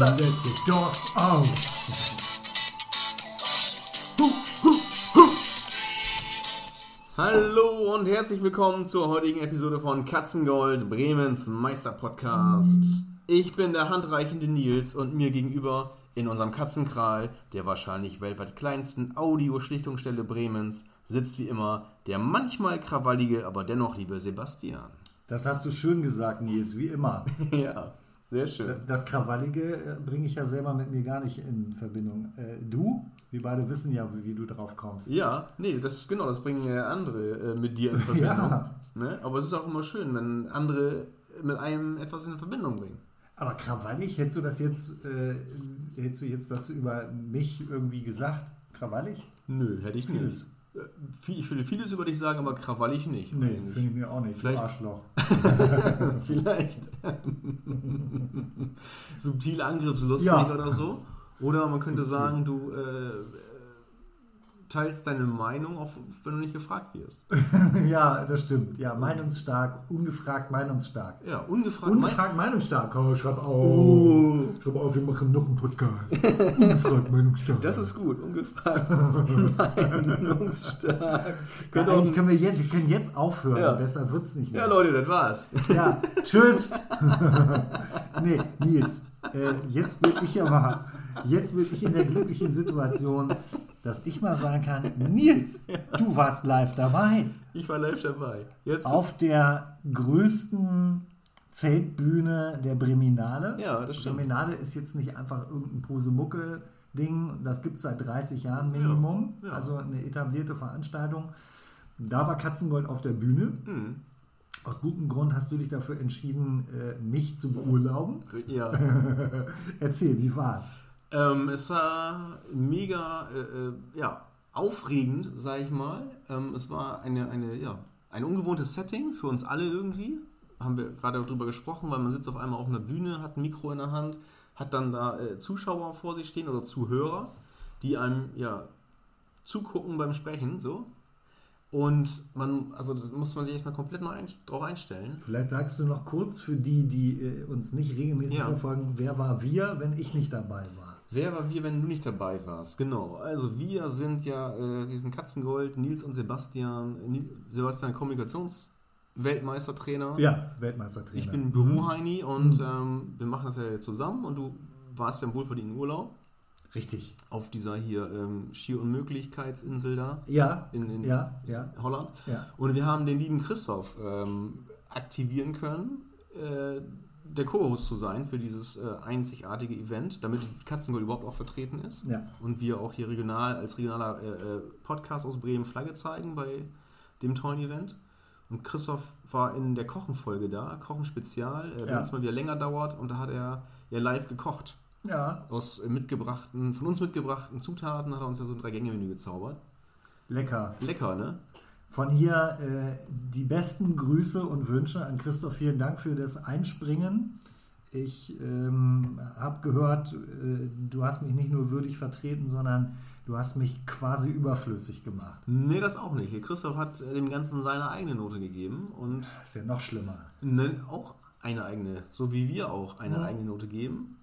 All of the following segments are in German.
Let the dogs out. Hallo und herzlich willkommen zur heutigen Episode von Katzengold, Bremens Meisterpodcast. Ich bin der handreichende Nils und mir gegenüber in unserem Katzenkral, der wahrscheinlich weltweit kleinsten Audioschlichtungsstelle Bremens, sitzt wie immer der manchmal krawallige, aber dennoch liebe Sebastian. Das hast du schön gesagt, Nils, wie immer. ja, sehr schön. Das Krawallige äh, bringe ich ja selber mit mir gar nicht in Verbindung. Äh, du, wir beide wissen ja, wie, du drauf kommst. Ja, nee, das ist genau, das bringen andere äh, mit dir in Verbindung. Ja. ne? Aber es ist auch immer schön, wenn andere mit einem etwas in Verbindung bringen. Aber krawallig, hättest du das jetzt, äh, hättest du jetzt das über mich irgendwie gesagt? Krawallig? Nö, hätte ich nicht. Äh, Ich würde vieles über dich sagen, aber krawallig nicht. Nee, finde ich mir auch nicht. Vielleicht- Arschloch. Vielleicht. Subtil angriffslustig Ja. oder so. Oder man könnte Subtil. sagen, du äh, teilst deine Meinung, auch wenn du nicht gefragt wirst. ja, das stimmt. Ja, meinungsstark, ungefragt meinungsstark. Ja, ungefragt. Ungefragt meinungsstark. Oh, schreib auf. Oh. Schreib auf, wir machen noch einen Podcast. Ungefragt meinungsstark. Das ist gut, ungefragt. Meinungsstark. ja, auch- eigentlich können wir jetzt, wir können jetzt aufhören. Ja. Besser wird es nicht mehr. ja, Leute, das war's. Ja, tschüss. nee, Nils, äh, jetzt bin ich ja mal, jetzt bin ich in der glücklichen Situation, dass ich mal sagen kann, Nils, du warst live dabei. Ich war live dabei. Jetzt. Auf der größten Zeltbühne der Breminale. Ja, das stimmt. Breminale ist jetzt nicht einfach irgendein Posemucke-Ding, das gibt es seit 30 Jahren Minimum. Ja, ja. Also eine etablierte Veranstaltung. Da war Katzengold auf der Bühne. Hm. Aus gutem Grund hast du dich dafür entschieden, äh, mich zu beurlauben. Ja. Erzähl, wie war's? Ähm, es war mega äh, äh, ja, aufregend, sag ich mal. Ähm, es war eine, eine, ja, ein ungewohntes Setting für uns alle irgendwie. Haben wir gerade darüber gesprochen, weil man sitzt auf einmal auf einer Bühne, hat ein Mikro in der Hand, hat dann da äh, Zuschauer vor sich stehen oder Zuhörer, die einem ja zugucken beim Sprechen, so. Und man, also das muss man sich erstmal komplett neu ein, drauf einstellen. Vielleicht sagst du noch kurz für die, die äh, uns nicht regelmäßig Ja. verfolgen, wer war wir, wenn ich nicht dabei war? Wer war wir, wenn du nicht dabei warst? Genau. Also wir sind ja, äh, wir sind Katzengold, Nils und Sebastian. Ni- Sebastian Kommunikationsweltmeistertrainer. Ja, Weltmeistertrainer. Ich bin Büroheini und ähm, wir machen das ja zusammen und du warst ja im wohlverdienten Urlaub Richtig. auf dieser hier ähm, Schier Unmöglichkeitsinsel da Ja, in, in ja, ja, Holland. ja. Und wir haben den lieben Christoph ähm, aktivieren können, äh, der Co-Host zu sein für dieses äh, einzigartige Event, damit Katzengold überhaupt auch vertreten ist. Ja. Und wir auch hier regional als regionaler äh, äh, Podcast aus Bremen Flagge zeigen bei dem tollen Event. Und Christoph war in der Kochenfolge da, Kochen Spezial, äh, wenn Ja. es mal wieder länger dauert. Und da hat er ja live gekocht. Ja, Aus äh, mitgebrachten, von uns mitgebrachten Zutaten hat er uns ja so ein Drei-Gänge-Menü gezaubert. lecker. Lecker, ne? Von hier äh, die besten Grüße und Wünsche an Christoph. Vielen Dank für das Einspringen. Ich ähm, habe gehört, äh, du hast mich nicht nur würdig vertreten, sondern du hast mich quasi überflüssig gemacht. Nee, das auch nicht. Christoph hat äh, dem Ganzen seine eigene Note gegeben und ist ja noch schlimmer. ne, auch eine eigene, so wie wir auch eine Ja. eigene Note geben.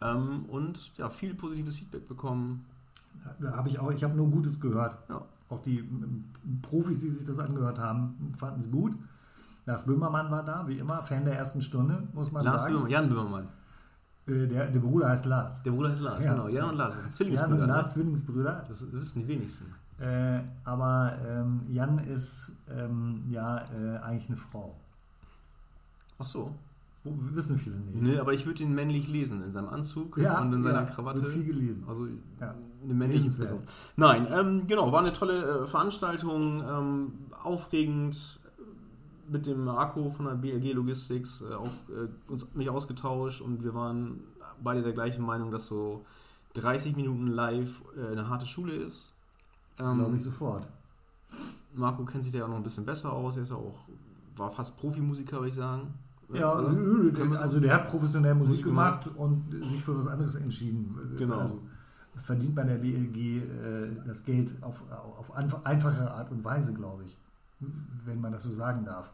Ähm, und ja, viel positives Feedback bekommen. Da habe ich auch, ich habe nur Gutes gehört. Ja, Auch die Profis, die sich das angehört haben, fanden es gut. Lars Böhmermann war da, wie immer, Fan der ersten Stunde, muss man Lars sagen. Böhmermann, Jan Böhmermann. Äh, der, der Bruder heißt Lars. Der Bruder heißt Lars, Ja. genau. Jan und Lars, das sind Jan Zwillingsbrüder. und ne? Lars Zwillingsbrüder. Das, das wissen die wenigsten. Äh, aber ähm, Jan ist ähm, ja äh, eigentlich eine Frau. Ach so. Oh, wissen viele nicht. Nee, aber ich würde ihn männlich lesen, in seinem Anzug Ja, und in seiner ja, Krawatte. wird viel gelesen. Also Ja. Eine männliche. Person. Nein, ähm, genau, war eine tolle äh, Veranstaltung, ähm, aufregend äh, mit dem Marco von der BLG Logistics äh, auch, äh, uns, mich ausgetauscht und wir waren beide der gleichen Meinung, dass so 30 Minuten live äh, eine harte Schule ist. Ähm, Glaube ich sofort. Marco kennt sich da ja noch ein bisschen besser aus, er ist ja auch, war fast Profimusiker, würde ich sagen. Ja, wir also der hat professionell Musik Musik gemacht und sich für was anderes entschieden. Genau. Also verdient bei der BLG äh, das Geld auf, auf einf- einfache Art und Weise, glaube ich. Wenn man das so sagen darf.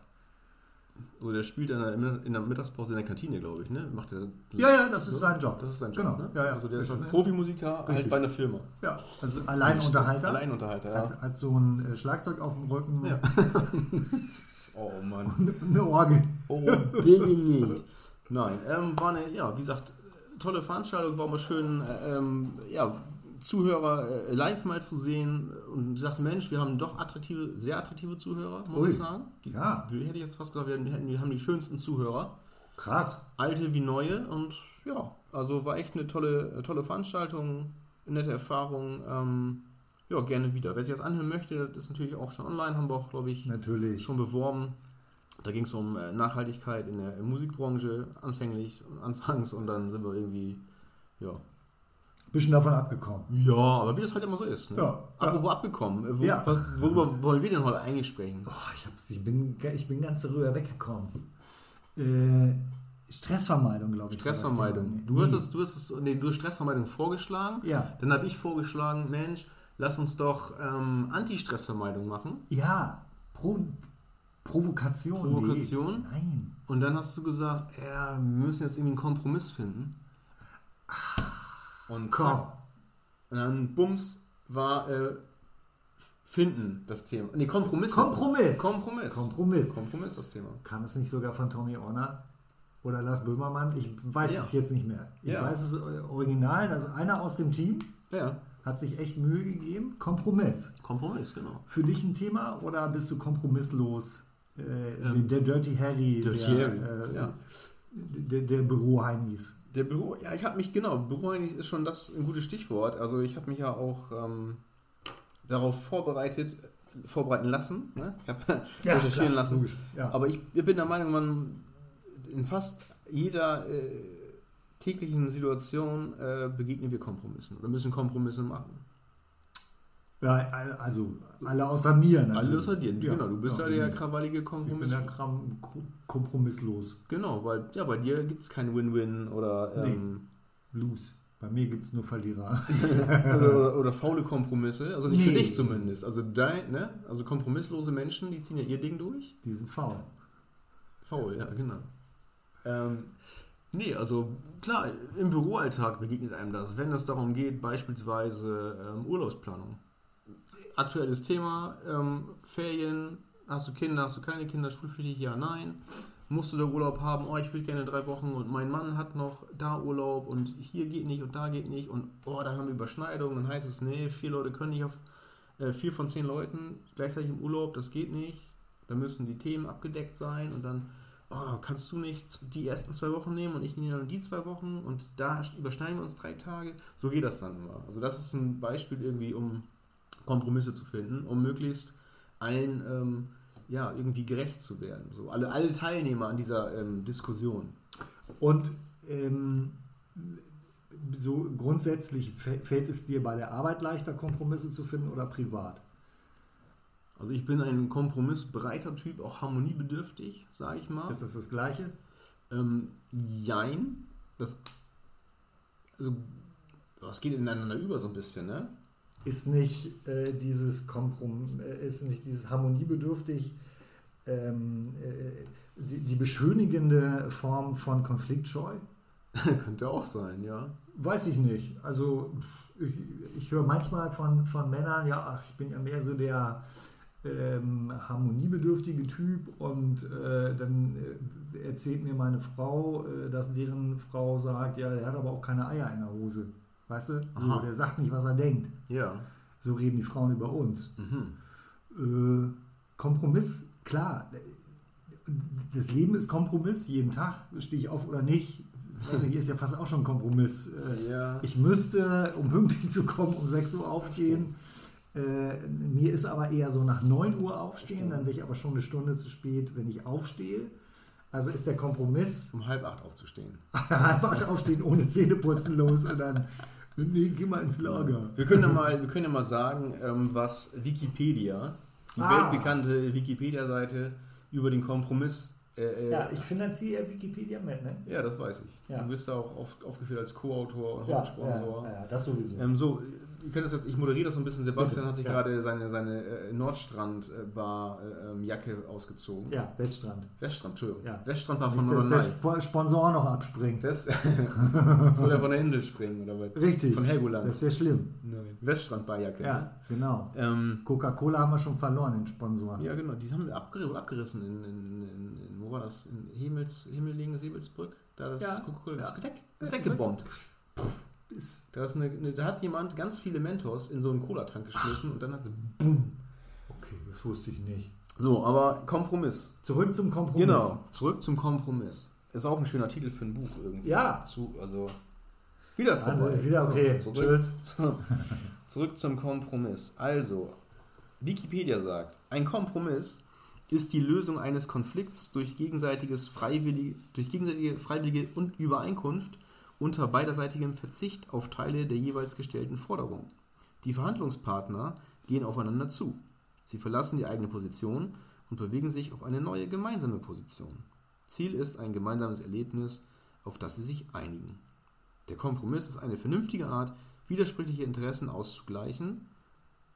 So, der spielt in der, in der Mittagspause in der Kantine, glaube ich, ne? Macht der, Ja, ja, das ist sein Job. Das ist sein Job, Genau, ne? ja, ja. Also der ist Richtig. ein Profimusiker, halt Richtig. bei einer Firma. Ja, also Alleinunterhalter. Alleinunterhalter, ja. Hat, hat so ein äh, Schlagzeug auf dem Rücken Ja. Oh Mann. und eine Orgel. Oh. Nein, ähm, war eine, ja, wie gesagt, tolle Veranstaltung, war mal schön, äh, ähm, ja, Zuhörer äh, live mal zu sehen und sagt, Mensch, wir haben doch attraktive, sehr attraktive Zuhörer, muss Ui. ich sagen. Ja. die, hätte ich jetzt fast gesagt, wir, hätten, wir haben die schönsten Zuhörer, Krass. alte wie neue und ja, also war echt eine tolle, tolle Veranstaltung, nette Erfahrung. Ähm, ja, gerne wieder. Wer sich das anhören möchte, das ist natürlich auch schon online, haben wir auch, glaube ich, Natürlich. schon beworben. Da ging es um äh, Nachhaltigkeit in der Musikbranche, anfänglich, anfangs und dann sind wir irgendwie, ja. Bisschen davon abgekommen. Ja, aber wie das halt immer so ist. Ne? Ja. Apropos abgekommen, äh, wo, Ja. was, worüber wollen wir denn heute eigentlich sprechen? Oh, ich, ich, bin, ich bin ganz darüber weggekommen. Äh, Stressvermeidung, glaube ich. Stressvermeidung. Du Nee. hast, es, du, hast es, nee, du hast Stressvermeidung vorgeschlagen. Ja. Dann habe ich vorgeschlagen, Mensch, lass uns doch ähm, Anti-Stressvermeidung machen. Ja, Pro, Provokation. Provokation? Nee. Nein. Und dann hast du gesagt, ja, wir müssen jetzt irgendwie einen Kompromiss finden. Und Komm. zack. Und dann Bums war äh, finden das Thema. Nee, Kompromiss. Kompromiss. Kompromiss. Kompromiss. Kompromiss das Thema. Kam es nicht sogar von Tommy Orner oder Lars Böhmermann? Ich weiß Ja. es jetzt nicht mehr. Ich Ja. weiß es äh, original, dass einer aus dem Team Ja, hat sich echt Mühe gegeben. Kompromiss. Kompromiss, genau. Für dich ein Thema oder bist du kompromisslos? Äh, Ähm, der Dirty Harry, Dirty der, Harry, äh, ja. der, der Büro-Heinis. Der Büro, ja, ich habe mich, genau, Büro eigentlich ist schon das ein gutes Stichwort. Also ich habe mich ja auch ähm, darauf vorbereitet, vorbereiten lassen. Ne? Ich habe recherchieren klar, lassen. logisch, ja. Aber ich, ich bin der Meinung, man in fast jeder äh, täglichen Situation äh, begegnen wir Kompromissen oder müssen Kompromisse machen. Ja, also alle außer mir natürlich. Alle außer dir, Ja, genau. Du bist ja, der krawallige Ich bin Kompromiss. ja kompromisslos. Genau, weil ja, bei dir gibt es kein Win-Win oder, Nee. ähm, Lose. Bei mir gibt es nur Verlierer. oder, oder, oder faule Kompromisse. Also nicht für Nee. dich zumindest. Also dein, ne? Also kompromisslose Menschen, die ziehen ja ihr Ding durch. Die sind faul. Faul, ja, genau. Ähm, nee, also klar, im Büroalltag begegnet einem das, wenn es darum geht, beispielsweise ähm, Urlaubsplanung. Aktuelles Thema, ähm, Ferien, hast du Kinder, hast du keine Kinder, schulpflichtig, ja, nein. Musst du da Urlaub haben, oh, ich will gerne drei Wochen und mein Mann hat noch da Urlaub und hier geht nicht und da geht nicht und oh, dann haben wir Überschneidungen, dann heißt es, nee, vier Leute können nicht auf, äh, vier von zehn Leuten gleichzeitig im Urlaub, das geht nicht. Da müssen die Themen abgedeckt sein und dann oh, kannst du nicht die ersten zwei Wochen nehmen und ich nehme dann die zwei Wochen und da überschneiden wir uns drei Tage. So geht das dann immer. Also das ist ein Beispiel irgendwie, um Kompromisse zu finden, um möglichst allen ähm, ja, irgendwie gerecht zu werden. So alle, alle Teilnehmer an dieser ähm, Diskussion. Und ähm, so grundsätzlich fä- fällt es dir bei der Arbeit leichter, Kompromisse zu finden oder privat? Also ich bin ein kompromissbereiter Typ, auch harmoniebedürftig, sage ich mal. Ist das das Gleiche? Ähm, jein. Das, also, das geht ineinander über so ein bisschen, ne? Ist nicht äh, dieses Komprom äh, ist nicht dieses harmoniebedürftig ähm, äh, die, die beschönigende Form von Konfliktscheu? Könnte auch sein, ja. Weiß ich nicht. Also ich, ich höre manchmal von, von Männern, ja, ach, ich bin ja mehr so der ähm, harmoniebedürftige Typ und äh, dann äh, erzählt mir meine Frau, äh, dass deren Frau sagt, ja, der hat aber auch keine Eier in der Hose. Weißt du? So, der sagt nicht, was er denkt. Ja. So reden die Frauen über uns. Mhm. Äh, Kompromiss, klar. Das Leben ist Kompromiss, jeden Tag stehe ich auf oder nicht. Weiß nicht, ist ja fast auch schon ein Kompromiss. Äh, Ja. Ich müsste, um pünktlich zu kommen, um 6 Uhr aufstehen. Äh, mir ist aber eher so nach 9 Uhr aufstehen, dann wäre ich aber schon eine Stunde zu spät, wenn ich aufstehe. Also ist der Kompromiss, Um halb acht aufzustehen. einfach aufstehen ohne Zähneputzen los und dann, nee, geh mal ins Lager. Wir können ja mal, wir können ja mal sagen, ähm, was Wikipedia, die Ah. weltbekannte Wikipedia-Seite über den Kompromiss. Äh, äh, Ja, ich finanziere Wikipedia mit, ne? ja, das weiß ich. Ja. Du bist da auch auf, aufgeführt als Co-Autor und Ja, Hauptsponsor. ja, ja, das sowieso. Ähm, so, ihr könnt das jetzt, ich moderiere das so ein bisschen. Sebastian hat sich ja. gerade seine, seine äh, Nordstrand-Bar-Jacke ausgezogen. Ja, Weststrand. Weststrand, Entschuldigung. Ja. Weststrand-Bar von dass Norderney. der Sp- Sponsor noch abspringt. West Soll er von der Insel springen oder was? Richtig. Von Helgoland. Das wäre schlimm. Nein. Weststrand-Barjacke. Ja, ne? genau. Ähm, Coca-Cola haben wir schon verloren, den Sponsor. ja, genau. Die haben wir abger abgerissen. In, in, in, in, wo war das? In Himmels, Himmelingen, Sebelsbrück? Da das Ja. Coca-Cola Ja. ist weg. Ist weggebombt. Ist, Da, ist eine, eine, da hat jemand ganz viele Mentos in so einen Cola-Tank geschmissen und dann hat es. okay, das wusste ich nicht. So, aber Kompromiss. Zurück zum Kompromiss. Genau, zurück zum Kompromiss. Ist auch ein schöner Titel für ein Buch irgendwie. Ja. Zu, also wieder vorbei. Also wieder okay. So, Tschüss. zurück, zurück zum Kompromiss. Also, Wikipedia sagt, ein Kompromiss ist die Lösung eines Konflikts durch gegenseitiges freiwillige, durch gegenseitige freiwillige und Übereinkunft unter beiderseitigem Verzicht auf Teile der jeweils gestellten Forderungen. Die Verhandlungspartner gehen aufeinander zu. Sie verlassen die eigene Position und bewegen sich auf eine neue gemeinsame Position. Ziel ist ein gemeinsames Erlebnis, auf das sie sich einigen. Der Kompromiss ist eine vernünftige Art, widersprüchliche Interessen auszugleichen.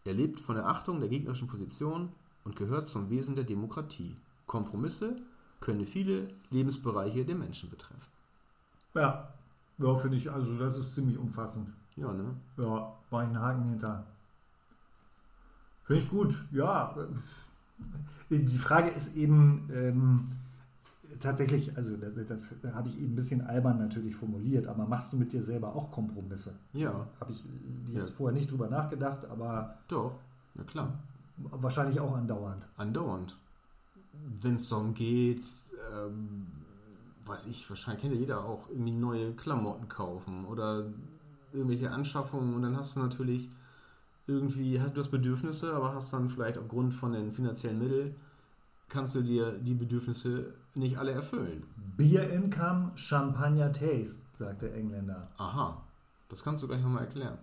Er lebt von der Achtung der gegnerischen Position und gehört zum Wesen der Demokratie. Kompromisse können viele Lebensbereiche der Menschen betreffen. Ja. Ja, finde ich, also das ist ziemlich umfassend. Ja, ne? Ja, war ich einen Haken hinter. Finde ich gut, ja. Die Frage ist eben ähm, tatsächlich, also das, das habe ich eben ein bisschen albern natürlich formuliert, aber machst du mit dir selber auch Kompromisse? Ja, Habe ich jetzt Ja. vorher nicht drüber nachgedacht, aber doch. Na klar. wahrscheinlich auch andauernd. Andauernd. Wenn es darum geht, ähm, weiß ich, wahrscheinlich kennt ja jeder auch irgendwie neue Klamotten kaufen oder irgendwelche Anschaffungen und dann hast du natürlich irgendwie, hast du hast Bedürfnisse, aber hast dann vielleicht aufgrund von den finanziellen Mitteln, kannst du dir die Bedürfnisse nicht alle erfüllen. Beer Income, Champagner Taste, sagt der Engländer. Aha, das kannst du gleich nochmal erklären.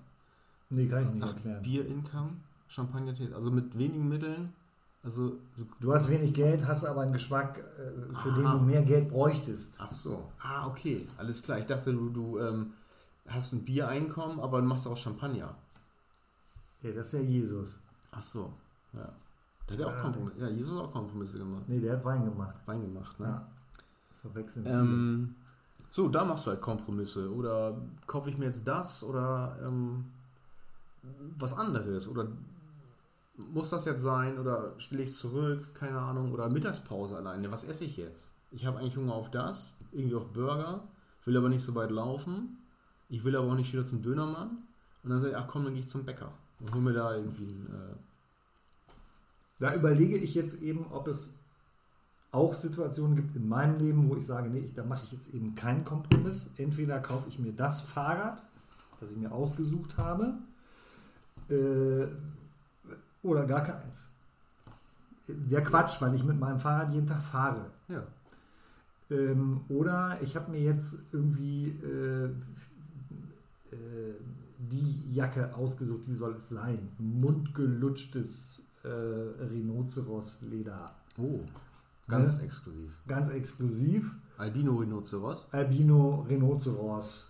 Nee, kann ich nicht Ach, erklären. Bier Income, Champagner Taste, also mit wenigen Mitteln, also du Du hast wenig Geld, hast aber einen Geschmack, äh, für den Aha. du mehr Geld bräuchtest. Ach so. Ah, okay. Alles klar. Ich dachte, du, du ähm, hast ein Biereinkommen, aber du machst auch Champagner. Ja, das ist ja Jesus. Ach so. Ja. Der hat ja auch. Kompromisse. Ja, Jesus hat auch Kompromisse gemacht. Nee, der hat Wein gemacht. Wein gemacht, ne? Ja. Verwechseln. Ähm, so, da machst du halt Kompromisse. Oder kaufe ich mir jetzt das oder ähm, was anderes? Oder muss das jetzt sein? Oder stelle ich es zurück? Keine Ahnung. Oder Mittagspause alleine. Was esse ich jetzt? Ich habe eigentlich Hunger auf das, irgendwie auf Burger, will aber nicht so weit laufen. Ich will aber auch nicht wieder zum Dönermann. Und dann sage ich, ach komm, dann gehe ich zum Bäcker. Und hol mir da irgendwie ein, äh, Da überlege ich jetzt eben, ob es auch Situationen gibt in meinem Leben, wo ich sage, nee, da mache ich jetzt eben keinen Kompromiss. Entweder kaufe ich mir das Fahrrad, das ich mir ausgesucht habe, äh, oder gar keins. Wäre Quatsch, weil ich mit meinem Fahrrad jeden Tag fahre. ja. Ähm, oder ich habe mir jetzt irgendwie äh, äh, die Jacke ausgesucht, die soll es sein. Mundgelutschtes äh, Rhinoceros-Leder. Oh, ganz Ne? exklusiv. Ganz exklusiv. Albino Rhinoceros. Albino Rhinoceros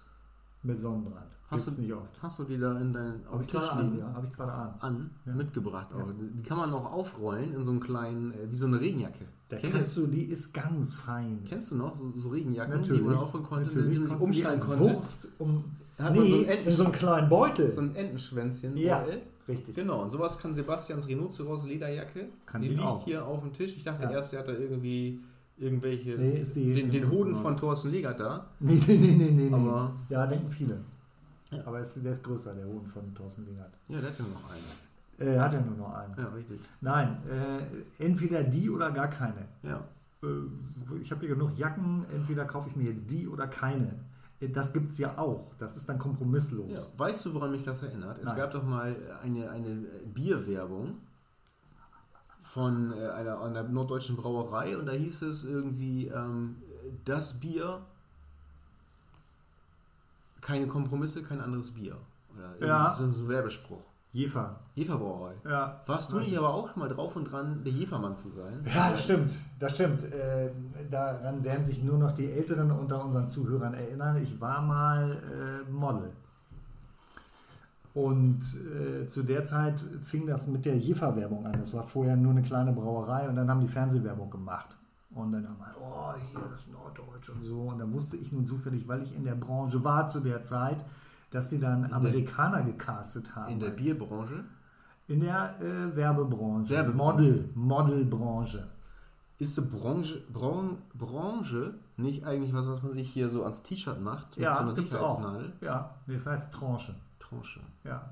mit Sonnenbrand. Hast Gibt's du- nicht oft. Hast du die da in deinen Habe ich gerade an, ja, habe ich gerade an. an Ja. mitgebracht auch. Ja. Die kann man auch aufrollen in so einem kleinen, äh, wie so eine Regenjacke. Da Kennt kannst du, die ist ganz fein. Kennst du noch so, so Regenjacken, Natürlich. die man aufholen konnte, Natürlich die man sich umschneiden konnte? Wurst um, hat man so nee, ein Enten- in so einem kleinen Beutel. So ein Entenschwänzchen. Ja. Beutel. Richtig. Genau, und sowas kann Sebastians Rhinoceros Lederjacke. Kann die sie liegt auch. hier auf dem Tisch. Ich dachte Ja. erst, er hat da irgendwie irgendwelche Nee, den, den Hoden von Thorsten Legert da. Nee, nee, nee, nee, nee. Aber- ja, denken viele. Ja. Aber es, der ist größer, der Hohn von Thorsten Lingert. Ja, der hat ja noch einen. Äh, hat er nur noch einen. Ja, richtig. Nein, äh, entweder die oder gar keine. Ja. Äh, ich habe hier genug Jacken, entweder kaufe ich mir jetzt die oder keine. Äh, Das gibt es ja auch. Das ist dann kompromisslos. Ja, weißt du, woran mich das erinnert? Es Nein. gab doch mal eine, eine Bierwerbung von äh, einer, einer norddeutschen Brauerei und da hieß es irgendwie, ähm, das Bier, keine Kompromisse, kein anderes Bier. Oder Ja. so, so ein Werbespruch. Jefer. Jeferbrauerei. Ja. Warst du nicht aber auch mal drauf und dran, der Jefermann zu sein? Ja, das stimmt. Das stimmt. Äh, daran werden sich nur noch die Älteren unter unseren Zuhörern erinnern. Ich war mal äh, Model. Und äh, zu der Zeit fing das mit der Jefa-Werbung an. Das war vorher nur eine kleine Brauerei und dann haben die Fernsehwerbung gemacht. Und dann haben wir, oh, hier ist Norddeutsch und so. Und dann wusste ich nun zufällig, weil ich in der Branche war zu der Zeit, dass die dann In Amerikaner gecastet haben. In der Bierbranche In der äh, Werbebranche. Werbebranche. Model, Modelbranche. ist die Branche, Bran, Branche nicht eigentlich was, was man sich hier so ans T-Shirt macht? Ja, so einer gibt's auch. Sicherheitsnadel? Ja, das heißt Tranche. Tranche. Ja.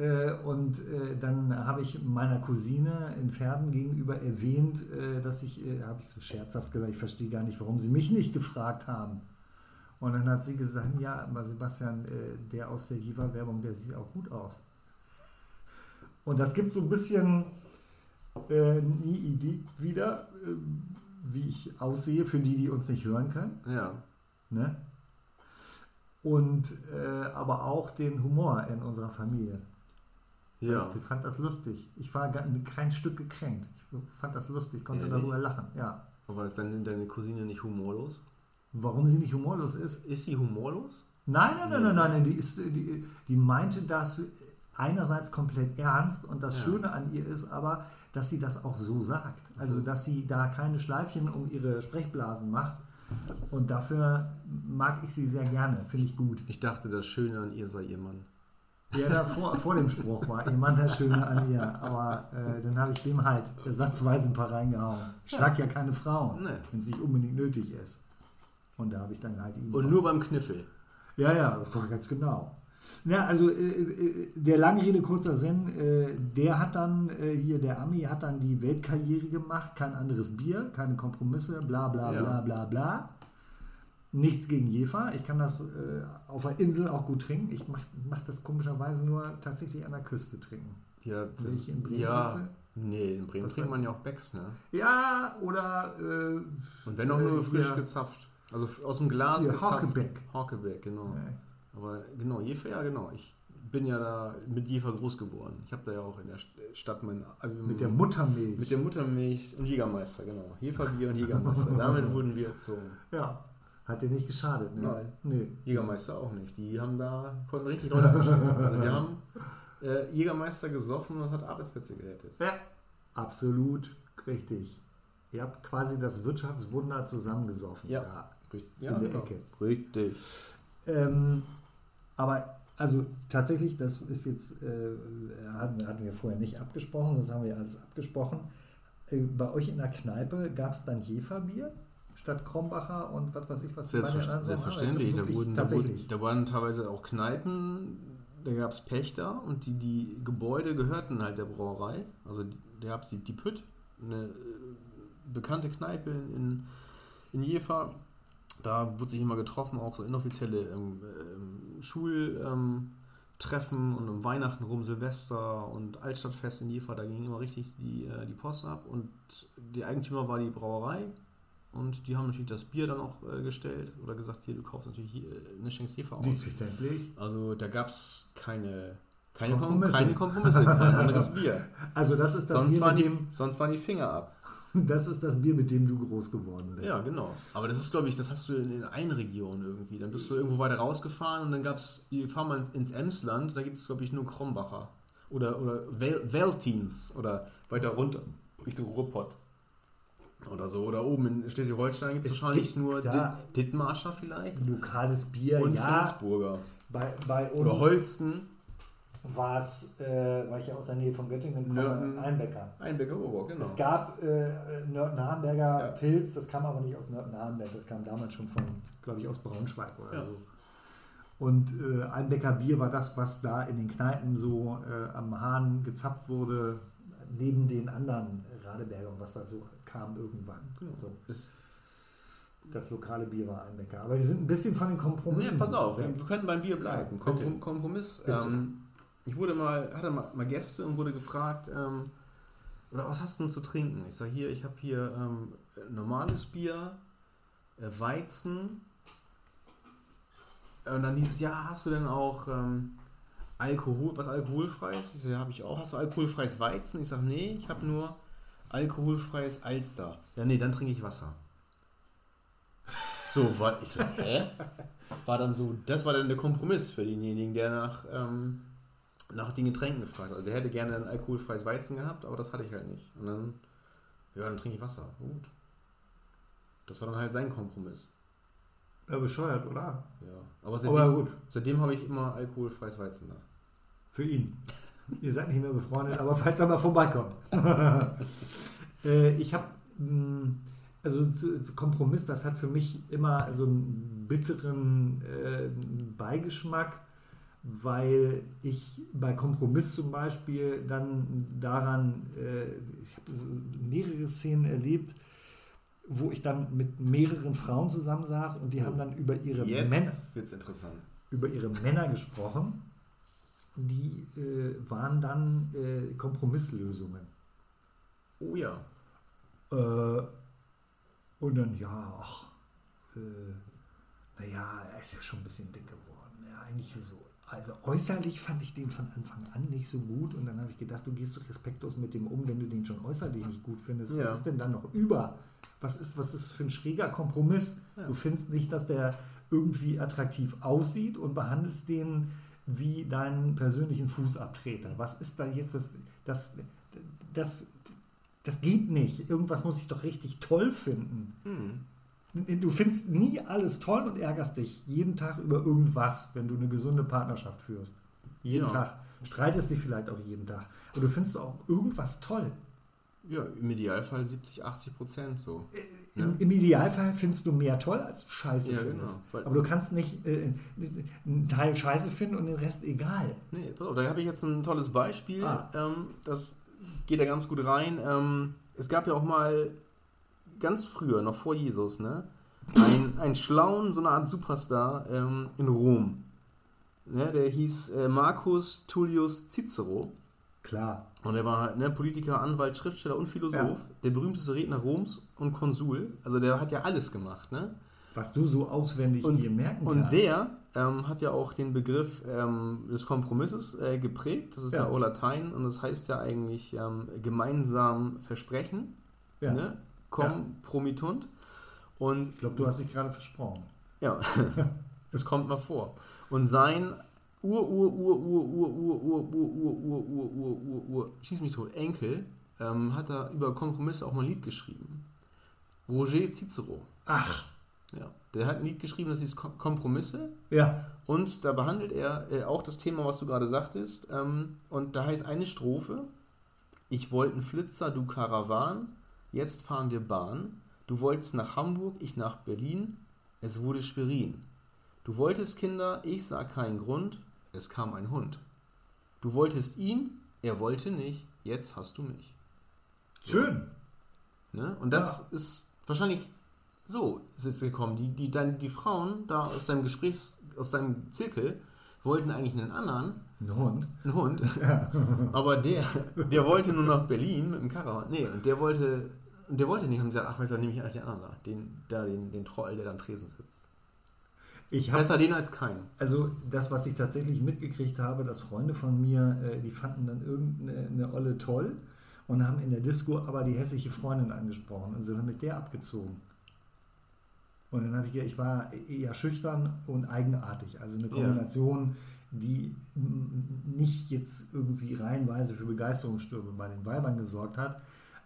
Äh, Und äh, dann habe ich meiner Cousine in Pferden gegenüber erwähnt, äh, dass ich, habe ich so scherzhaft gesagt, ich verstehe gar nicht, warum sie mich nicht gefragt haben. Und dann hat sie gesagt, ja, aber Sebastian, der aus der Jiva-Werbung, der sieht auch gut aus. Und das gibt so ein bisschen äh, nie Idee wieder, äh, wie ich aussehe, für die, die uns nicht hören können. Ja. Ne? Und äh, aber auch den Humor in unserer Familie. Ja. Weißt du, Ich fand das lustig. Ich war gar, kein Stück gekränkt. Ich fand das lustig, konnte Ehrlich? darüber lachen. Ja. Aber ist dann deine Cousine nicht humorlos? Warum sie nicht humorlos ist? Ist sie humorlos? Nein, nein, nein, nein, nein, nein. Die, ist, die, die meinte das einerseits komplett ernst und das Ja. Schöne an ihr ist aber, dass sie das auch so sagt. Also, so. dass sie da keine Schleifchen um ihre Sprechblasen macht. Und dafür mag ich sie sehr gerne. Finde ich gut. Ich dachte, das Schöne an ihr sei ihr Mann. Ja, da vor, vor dem Spruch war ihr Mann das Schöne an ihr. Aber äh, dann habe ich dem halt ersatzweise ein paar reingehauen. Ich schlag ja keine Frauen, Nee. wenn es nicht unbedingt nötig ist. Und da habe ich dann halt ihm. Und nur beim Kniffel. Ja, ja, ganz genau. Ja, also äh, äh, der lange Rede, kurzer Sinn, äh, der hat dann, äh, hier der Ami hat dann die Weltkarriere gemacht, kein anderes Bier, keine Kompromisse, bla bla Ja. bla bla bla. Nichts gegen Jefer, ich kann das äh, auf der Insel auch gut trinken. Ich mache mach das komischerweise nur tatsächlich an der Küste trinken. Ja, Wenn ich in Bremen ja. sitze? Nee, in Bremen Was trinkt man ja auch Becks, ne? Ja, oder äh, Und wenn auch Äh, nur frisch ja. gezapft. Also aus dem Glas hier, gezapft. Hockebeck, genau. Nee. Aber genau, Jefer, ja genau. Ich bin ja da mit Jefer groß geworden. Ich habe da ja auch in der St- Stadt mein... ähm, Mit der Muttermilch. Mit der Muttermilch und Jägermeister, genau. Jeferbier und Jägermeister. Damit wurden wir erzogen. ja, hat dir nicht geschadet, ne? Nein. Nee. Jägermeister auch nicht. Die haben da, konnten richtig Leute anstecken. Also wir haben äh, Jägermeister gesoffen und das hat Arbeitsplätze gerettet. Ja, absolut richtig. Ihr habt quasi das Wirtschaftswunder zusammengesoffen Ja. da Richtig. in der Ecke. Richtig. Ähm, aber also tatsächlich, das ist jetzt, äh, hatten, hatten wir vorher nicht abgesprochen, das haben wir alles abgesprochen. Äh, bei euch in der Kneipe gab es dann Jeferbier statt Krombacher und was weiß ich was. Selbstver haben? selbstverständlich. Da wurden, da, wurden, da waren teilweise auch Kneipen, da gab es Pächter und die, die Gebäude gehörten halt der Brauerei. Also da gab es die, die Pütt, eine äh, bekannte Kneipe in, in, Jever. Da wurde sich immer getroffen, auch so inoffizielle ähm, ähm, Schultreffen Treffen und um Weihnachten rum, Silvester und Altstadtfest in Jever, da ging immer richtig die, äh, die Post ab und die Eigentümer war die Brauerei und die haben natürlich das Bier dann auch äh, gestellt oder gesagt, hier, du kaufst natürlich hier, äh, eine Schenkst Jefer aus. Selbstverständlich. Also da gab es keine, keine, Kompromisse. Keine Kompromisse, kein anderes Bier. Also das ist das Sonst Bier, waren, mit die, dem, sonst waren die Finger ab. das ist das Bier, mit dem du groß geworden bist. Ja, genau. Aber das ist, glaube ich, das hast du in, in einer Region irgendwie. Dann bist du irgendwo weiter rausgefahren und dann gab es, wir fahren mal ins Emsland, da gibt es, glaube ich, nur Krombacher. Oder, oder Wel Veltins oder weiter runter, Richtung Ruhrpott. Oder so. Oder oben in Schleswig-Holstein gibt es wahrscheinlich nur Dittmarscher vielleicht. Lokales Bier, Und ja. Flensburger. Bei, bei uns Oder Holsten. war es, äh, weil ich ja aus der Nähe von Göttingen komme, Nörten. Einbecker. Einbecker Oberburg, genau. Es gab äh, Nörten-Hardenberger Ja. Pilz, das kam aber nicht aus Nörten-Hardenberg, das kam damals schon von, glaube ich, aus Braunschweig oder Ja. so. Und äh, Einbecker Bier war das, was da in den Kneipen so äh, am Hahn gezapft wurde, neben den anderen Radeberger und was da so kam irgendwann. Genau. So, Ist, das lokale Bier war Einbecker. Aber die sind ein bisschen von den Kompromissen. pass auf, weg. wir, wir können beim Bier bleiben. Ja, Kom bitte. Kompromiss. Ähm, ich wurde mal, hatte mal, mal Gäste und wurde gefragt, ähm, oder was hast du denn zu trinken? Ich sage hier, ich habe hier ähm, normales Bier, äh, Weizen. Und dann hieß es, ja, hast du denn auch ähm, Alkohol, was alkoholfreies? Ich sage, ja, habe ich auch. Hast du alkoholfreies Weizen? Ich sage, nee, ich habe nur alkoholfreies Alster. Ja, nee, dann trinke ich Wasser. So, war ich so, hä? War dann so, das war dann der Kompromiss für denjenigen, der nach, ähm, nach den Getränken gefragt. Also der hätte gerne ein alkoholfreies Weizen gehabt, aber das hatte ich halt nicht. Und dann, ja, dann trinke ich Wasser. Gut. Das war dann halt sein Kompromiss. Ja, bescheuert, oder? Ja. Aber seitdem, Aber gut, seitdem habe ich immer alkoholfreies Weizen da. für ihn. Ihr seid nicht mehr befreundet, aber falls er mal vorbeikommt. äh, ich habe, also zu, zu Kompromiss, das hat für mich immer so einen bitteren äh, Beigeschmack, weil ich bei Kompromiss zum Beispiel dann daran, äh, ich habe mehrere Szenen erlebt, wo ich dann mit mehreren Frauen zusammensaß und die haben dann über ihre Männer, Jetzt wird's interessant. über ihre Männer gesprochen. Die äh, waren dann äh, Kompromisslösungen. Oh ja. Äh, und dann, ja, ach, äh, naja, er ist ja schon ein bisschen dick geworden. Ja, eigentlich so. Also äußerlich fand ich den von Anfang an nicht so gut. Und dann habe ich gedacht, du gehst respektlos mit dem um, wenn du den schon äußerlich nicht gut findest. Was Ja. ist denn dann noch über? Was ist, was ist für ein schräger Kompromiss? Ja. Du findest nicht, dass der irgendwie attraktiv aussieht und behandelst den wie deinen persönlichen Fußabtreter. Was ist da jetzt? Was, das, das, das geht nicht. Irgendwas muss ich doch richtig toll finden. Hm. Du findest nie alles toll und ärgerst dich jeden Tag über irgendwas, wenn du eine gesunde Partnerschaft führst. Jeden Ja. Tag. Streitest dich vielleicht auch jeden Tag. Und du findest auch irgendwas toll. Ja, im Idealfall 70, 80 Prozent so. Im, Ja. Im Idealfall findest du mehr toll, als du Scheiße Ja, findest. genau. Aber du kannst nicht äh, einen Teil Scheiße finden und den Rest egal. Nee, pass auf, da habe ich jetzt ein tolles Beispiel. Ah. Ähm, das geht da ganz gut rein. Ähm, es gab ja auch mal ganz früher, noch vor Jesus, ne, ein, einen schlauen, so eine Art Superstar ähm, in Rom. Ne, der hieß äh, Marcus Tullius Cicero. Klar. Und er war ne, Politiker, Anwalt, Schriftsteller und Philosoph. Der berühmteste Redner Roms und Konsul. Also der hat ja alles gemacht. Ne? Was du so auswendig Und, dir merken und kannst. der ähm, hat ja auch den Begriff ähm, des Kompromisses äh, geprägt. Das ist ja. Ja. auch Latein und das heißt ja eigentlich ähm, gemeinsam versprechen. ja. Ne? Kompromitunt. Und Ich glaube, du hast dich gerade versprochen. ja, das kommt mal vor. Und sein Ur, Ur, Ur, Ur, Ur, Ur, Ur, Ur, Ur, Ur, Ur, Ur, Ur, Ur, schieß mich tot, Enkel, ähm, hat da über Kompromisse auch mal ein Lied geschrieben. Roger Cicero. Ach, Ja, der hat ein Lied geschrieben, das hieß Kom- Kompromisse. ja. Und da behandelt er äh, auch das Thema, was du gerade sagtest. Ähm, und da heißt eine Strophe: Ich wollte einen Flitzer, du Karawan. Jetzt fahren wir Bahn. Du wolltest nach Hamburg, ich nach Berlin. Es wurde Schwerin. Du wolltest Kinder, ich sah keinen Grund. Es kam ein Hund. Du wolltest ihn, er wollte nicht. Jetzt hast du mich. Schön. Ne? Und das ist wahrscheinlich so ist es gekommen. Die, die, dann, die Frauen da aus deinem Gesprächs, aus deinem Zirkel wollten eigentlich einen anderen, Ein Hund. einen Hund, aber der, der wollte nur nach Berlin mit dem Karawan. Nee, und der wollte, und der wollte nicht. Und gesagt, ach, weißt du, dann nehme ich eigentlich den anderen da, den, da, den, den Troll, der da am Tresen sitzt. Ich habe Besser den als keinen. Also das, was ich tatsächlich mitgekriegt habe, dass Freunde von mir, äh, die fanden dann irgendeine eine Olle toll und haben in der Disco aber die hässliche Freundin angesprochen und sind dann mit der abgezogen. Und dann habe ich, ich war eher schüchtern und eigenartig, also eine Ja. Kombination, die mm, nicht jetzt irgendwie reihenweise für Begeisterungsstürme bei den Weibern gesorgt hat,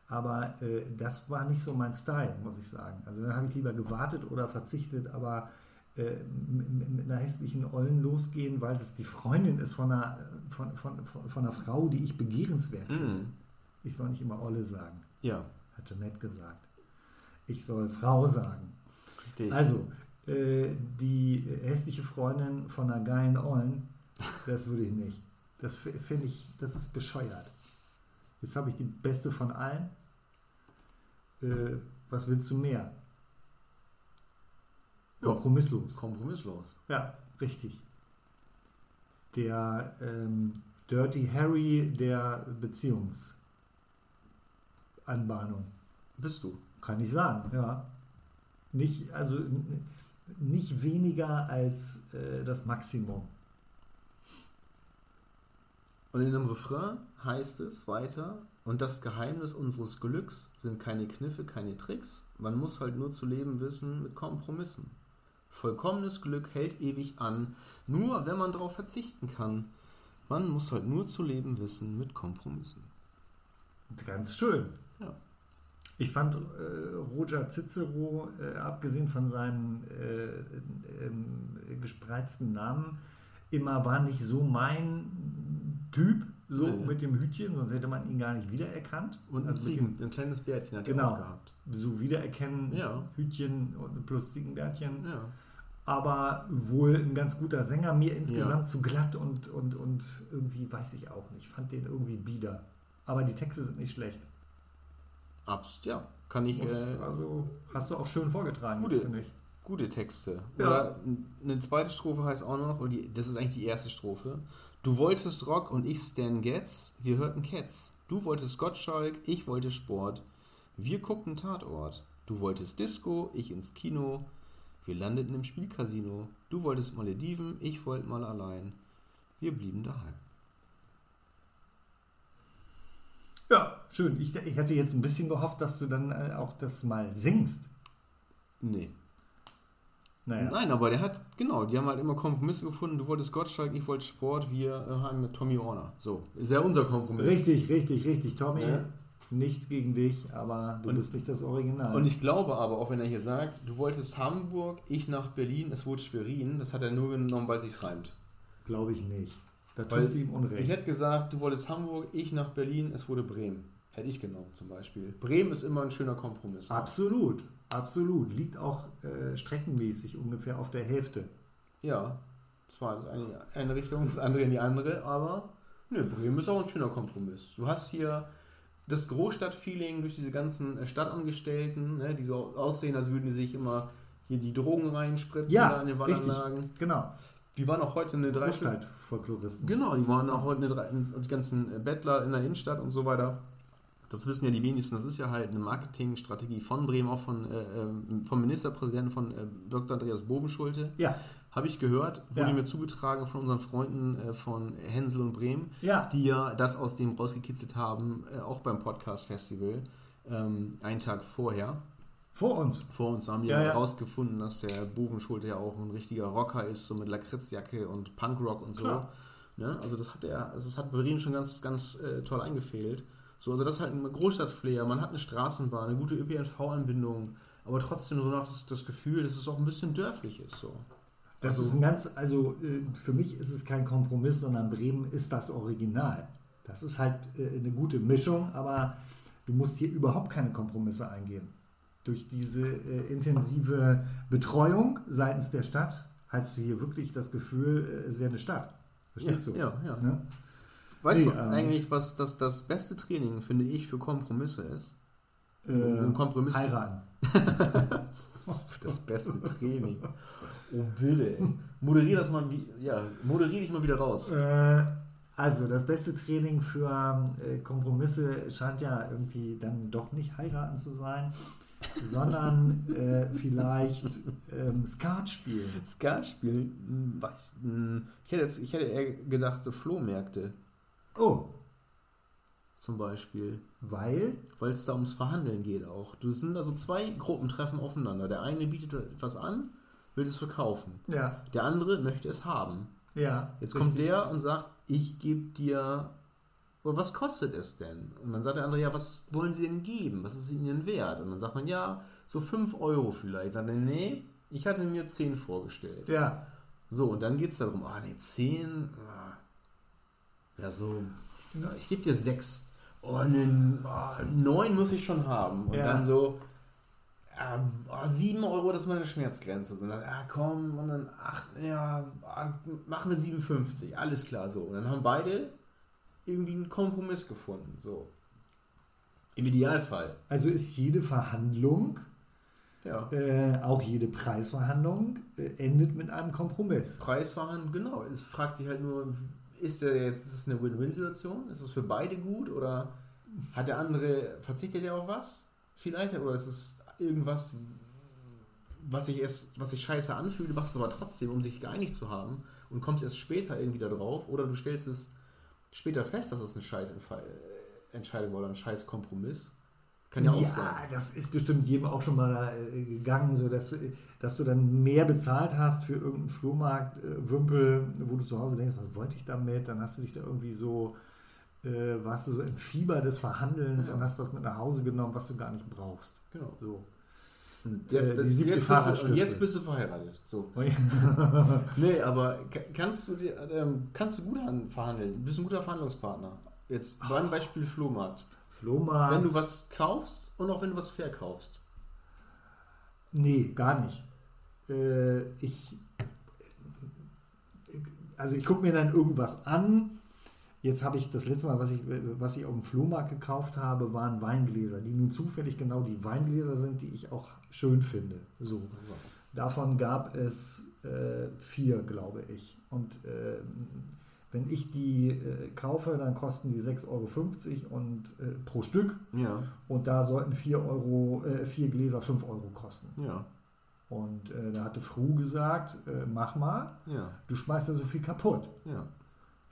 aber äh, das war nicht so mein Style, muss ich sagen. Also da habe ich lieber gewartet oder verzichtet, aber mit, mit einer hässlichen Ollen losgehen, weil das die Freundin ist von einer, von, von, von, von einer Frau, die ich begehrenswert finde. Mhm. Ich soll nicht immer Olle sagen, Ja, hat Jeanette gesagt. Ich soll Frau sagen. richtig. Also, äh, die hässliche Freundin von einer geilen Ollen, das würde ich nicht. Das finde ich, das ist bescheuert. Jetzt habe ich die beste von allen. Äh, was willst du mehr? Kompromisslos. Kompromisslos. Ja, richtig. Der ähm, Dirty Harry der Beziehungsanbahnung. Bist du. Kann ich sagen, ja. Nicht, also nicht weniger als äh, das Maximum. Und in dem Refrain heißt es weiter, und das Geheimnis unseres Glücks sind keine Kniffe, keine Tricks. Man muss halt nur zu leben wissen mit Kompromissen. Vollkommenes Glück hält ewig an, nur wenn man darauf verzichten kann. Man muss halt nur zu leben wissen mit Kompromissen. Ganz schön. Ja. Ich fand äh, Roger Cicero, äh, abgesehen von seinen äh, ähm, gespreizten Namen, immer war nicht so mein Typ, so Nee. mit dem Hütchen, sonst hätte man ihn gar nicht wiedererkannt. Und ein, Also Ziegen, ein kleines Bärtchen hat er Genau. auch gehabt. dem, so wiedererkennen, Ja. Hütchen und plus Ziegenbärtchen. Ja. Aber wohl ein ganz guter Sänger, mir insgesamt zu glatt und, und, und irgendwie weiß ich auch nicht. Ich fand den irgendwie bieder. Aber die Texte sind nicht schlecht. Abs ja, kann ich. Muss- Äh, also hast du auch schön vorgetragen, Gute. finde ich. gute Texte. Ja. Oder eine zweite Strophe heißt auch noch, und die, das ist eigentlich die erste Strophe. Du wolltest Rock und ich Stan Getz, wir hörten Cats. Du wolltest Gottschalk, ich wollte Sport. Wir guckten Tatort. Du wolltest Disco, ich ins Kino. Wir landeten im Spielcasino. Du wolltest Malediven, ich wollte mal allein. Wir blieben daheim. Ja, schön. Ich, ich hätte jetzt ein bisschen gehofft, dass du dann äh, auch das mal singst. Nee. Naja. Nein, aber der hat, genau, die haben halt immer Kompromisse gefunden. Du wolltest Gottschalk, ich wollte Sport, wir äh, haben mit Tommy Warner. So, ist ja unser Kompromiss. Richtig, richtig, richtig. Tommy, Ja. Nichts gegen dich, aber du Und- bist nicht das Original. Und ich glaube aber, auch wenn er hier sagt, du wolltest Hamburg, ich nach Berlin, es wurde Schwerin, das hat er nur genommen, weil sich's reimt. Glaube ich nicht. Da Weil tust du ihm Unrecht. Ich hätte gesagt, du wolltest Hamburg, ich nach Berlin, es wurde Bremen. Hätte ich genommen zum Beispiel. Bremen ist immer ein schöner Kompromiss. absolut, absolut. Liegt auch äh, streckenmäßig ungefähr auf der Hälfte. Ja, zwar das eine in die eine Richtung, das andere in die andere, aber nö, Bremen ist auch ein schöner Kompromiss. Du hast hier das Großstadtfeeling durch diese ganzen äh, Stadtangestellten, ne, die so aussehen, als würden die sich immer hier die Drogen reinspritzen Ja, in den richtig. Wandanlagen. Genau. Die waren auch heute eine drei Großstadtfolkloristen. Genau, die waren auch heute eine drei und die ganzen äh, Bettler in der Innenstadt und so weiter. Das wissen ja die wenigsten. Das ist ja halt eine Marketingstrategie von Bremen, auch von, äh, ähm, vom Ministerpräsidenten von äh, Dr. Andreas Bovenschulte. Ja, Habe ich gehört, wurde Ja. mir zugetragen von unseren Freunden äh, von Hänsel und Bremen, ja. die ja das aus dem rausgekitzelt haben, äh, auch beim Podcast-Festival, ähm, einen Tag vorher. Vor uns. Vor uns haben die Ja, ja, ja. rausgefunden, dass der Bovenschulte ja auch ein richtiger Rocker ist, so mit Lakritzjacke und Punkrock und so. Ne? Also das hat er, also das hat Bremen schon ganz, ganz äh, toll eingefehlt. So, also das ist halt ein Großstadtflair, man hat eine Straßenbahn, eine gute ÖPNV-Anbindung, aber trotzdem so noch das, das Gefühl, dass es auch ein bisschen dörflich ist. So. Das Also- ist ein ganz, also äh, für mich ist es kein Kompromiss, sondern Bremen ist das Original. Das ist halt äh, eine gute Mischung, aber du musst hier überhaupt keine Kompromisse eingehen. Durch diese äh, intensive Betreuung seitens der Stadt hast du hier wirklich das Gefühl, es wäre eine Stadt. Verstehst du? Ja, ja. Ne? Weißt Nee, du ähm, eigentlich, was das, das beste Training, finde ich, für Kompromisse ist? Äh, Um Kompromiss- heiraten. Das beste Training. Oh, bitte. Moderier das mal, ja, moderier dich mal wieder raus. Äh, also das beste Training für äh, Kompromisse scheint ja irgendwie dann doch nicht heiraten zu sein, sondern äh, vielleicht ähm, Skat spielen. Skat spielen, hm, was? hm, Ich hätte, jetzt, ich hätte eher gedacht, so Flohmärkte Oh, zum Beispiel. weil? Weil es da ums Verhandeln geht auch. Du sind also zwei Gruppen treffen aufeinander. Der eine bietet etwas an, will es verkaufen. Ja, Der andere möchte es haben. ja. Jetzt kommt richtig. der und sagt, ich gebe dir, oder was kostet es denn? Und dann sagt der andere, ja, was wollen Sie denn geben? Was ist Ihnen wert? Und dann sagt man, ja, so 5 Euro vielleicht. Sagt er, nee, ich hatte mir 10 vorgestellt. Ja, So, und dann geht es darum, ah, nee, 10, ah, ja, so, ich gebe dir 6. Oh, ne, 9 muss ich schon haben. Und Ja. dann so, ah, ah, 7 Euro, das ist meine Schmerzgrenze. Und dann, ah, komm, und dann, ach, ja, ah, machen wir 57, alles klar, so. Und dann haben beide irgendwie einen Kompromiss gefunden, so. Im Idealfall, also ist jede Verhandlung, ja. äh, auch jede Preisverhandlung, äh, endet mit einem Kompromiss. Preisverhandlung, genau. Es fragt sich halt nur, ist der jetzt, ist es eine Win-Win-Situation? Ist es für beide gut oder hat der andere, verzichtet er auf was? Vielleicht? Oder ist es irgendwas, was sich erst, was sich scheiße anfühlt, machst es aber trotzdem, um sich geeinigt zu haben und kommst erst später irgendwie da drauf oder du stellst es später fest, dass das eine scheiß äh, Entscheidung war oder ein scheiß Kompromiss. Kann ja auch ja, sein. das ist bestimmt jedem auch schon mal äh, gegangen, so dass, dass du dann mehr bezahlt hast für irgendeinen Flohmarkt-Wümpel, wo du zu Hause denkst, was wollte ich damit? Dann hast du dich da irgendwie so, äh, warst du so im Fieber des Verhandelns Ja. und hast was mit nach Hause genommen, was du gar nicht brauchst. Genau. So. Ja, Äh, das- die siebte jetzt, bist du, und jetzt bist du verheiratet. So. Nee, aber ka- kannst du dir, ähm, kannst du gut an- verhandeln? Bist du ein guter Verhandlungspartner? Jetzt beim Beispiel Flohmarkt. Flohmarkt. Wenn du was kaufst und auch wenn du was verkaufst. Nee, gar nicht. Äh, ich, also ich gucke mir dann irgendwas an. Jetzt habe ich das letzte Mal, was ich, was ich auf dem Flohmarkt gekauft habe, waren Weingläser, die nun zufällig genau die Weingläser sind, die ich auch schön finde. So. Davon gab es äh, vier, glaube ich. Und äh, wenn ich die äh, kaufe, dann kosten die 6,50 Euro und, äh, pro Stück. Ja, Und da sollten vier, Euro, äh, vier Gläser 5 Euro kosten. ja, Und äh, da hatte Fru gesagt, mach mal, ja, du schmeißt ja so viel kaputt. ja.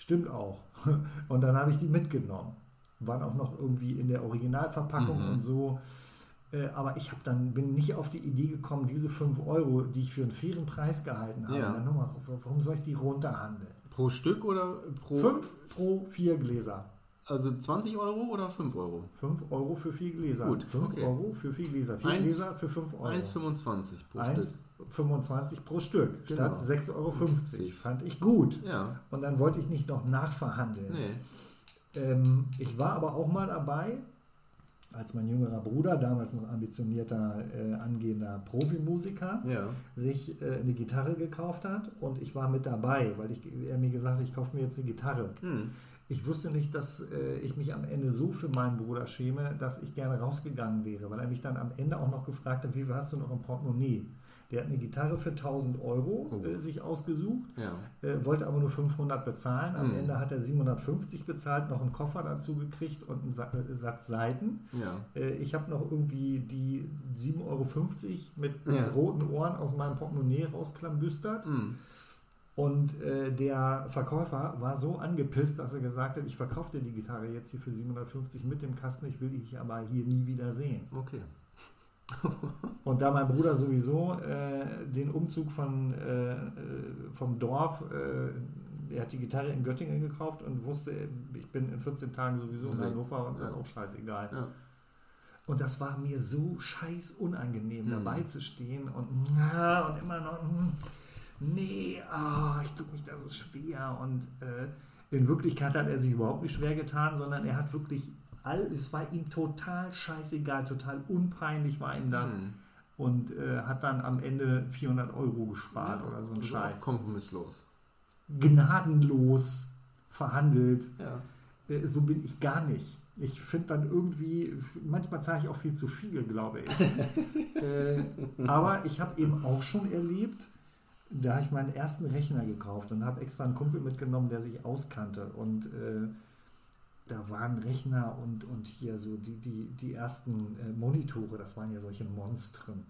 Stimmt auch. Und dann habe ich die mitgenommen. Waren auch noch irgendwie in der Originalverpackung Mhm. und so. Äh, aber ich habe dann bin nicht auf die Idee gekommen, diese 5 Euro, die ich für einen fairen Preis gehalten habe, Ja. nochmal, warum soll ich die runterhandeln? Pro Stück oder pro. 5 pro vier Gläser. Also 20 Euro oder 5 Euro? 5 Euro für vier Gläser. Gut, 5 okay. Euro für vier Gläser. Vier Eins- Gläser für 5 Euro. 1,25 pro Stück. 1,25 pro Stück Genau. statt 6,50 Euro. 50. Fand ich gut. Ja, Und dann wollte ich nicht noch nachverhandeln. nee. Ähm, ich war aber auch mal dabei, als mein jüngerer Bruder, damals noch ambitionierter, äh, angehender Profimusiker, Ja, sich äh, eine Gitarre gekauft hat. Und ich war mit dabei, weil ich, er mir gesagt hat, ich kaufe mir jetzt eine Gitarre. hm. Ich wusste nicht, dass äh, ich mich am Ende so für meinen Bruder schäme, dass ich gerne rausgegangen wäre, weil er mich dann am Ende auch noch gefragt hat, wie viel hast du noch im Portemonnaie? Der hat eine Gitarre für 1000 Euro Oh. äh, sich ausgesucht, ja, äh, wollte aber nur 500 bezahlen. Am Mhm. Ende hat er 750 bezahlt, noch einen Koffer dazu gekriegt und einen Sa äh, Satz Seiten. ja. Äh, ich habe noch irgendwie die 7,50 Euro mit Ja. roten Ohren aus meinem Portemonnaie rausklambüstert. Hm. Und äh, der Verkäufer war so angepisst, dass er gesagt hat, ich verkaufe dir die Gitarre jetzt hier für 750 mit dem Kasten, ich will dich aber hier nie wieder sehen. Okay. Und da mein Bruder sowieso äh, den Umzug von, äh, vom Dorf, äh, er hat die Gitarre in Göttingen gekauft und wusste, ich bin in 14 Tagen sowieso in. Hannover und das ist Ja. auch scheißegal. Ja. Und das war mir so scheiß unangenehm, Mhm. dabei zu stehen und, na, und immer noch, mm, nee, ah, ich tue mich da so schwer. Und äh, in Wirklichkeit hat er sich überhaupt nicht schwer getan, sondern er hat wirklich, all, es war ihm total scheißegal, total unpeinlich war ihm das. Hm. Und äh, hat dann am Ende 400 Euro gespart oder so ein Also Scheiß. Kompromisslos. Gnadenlos verhandelt. Ja. Äh, so bin ich gar nicht. Ich finde dann irgendwie, manchmal zahle ich auch viel zu viel, glaube ich. äh, aber ich habe eben auch schon erlebt, da habe ich meinen ersten Rechner gekauft und habe extra einen Kumpel mitgenommen, der sich auskannte. Und äh, da waren Rechner und, und hier so die, die, die ersten äh, Monitore, das waren ja solche Monstren.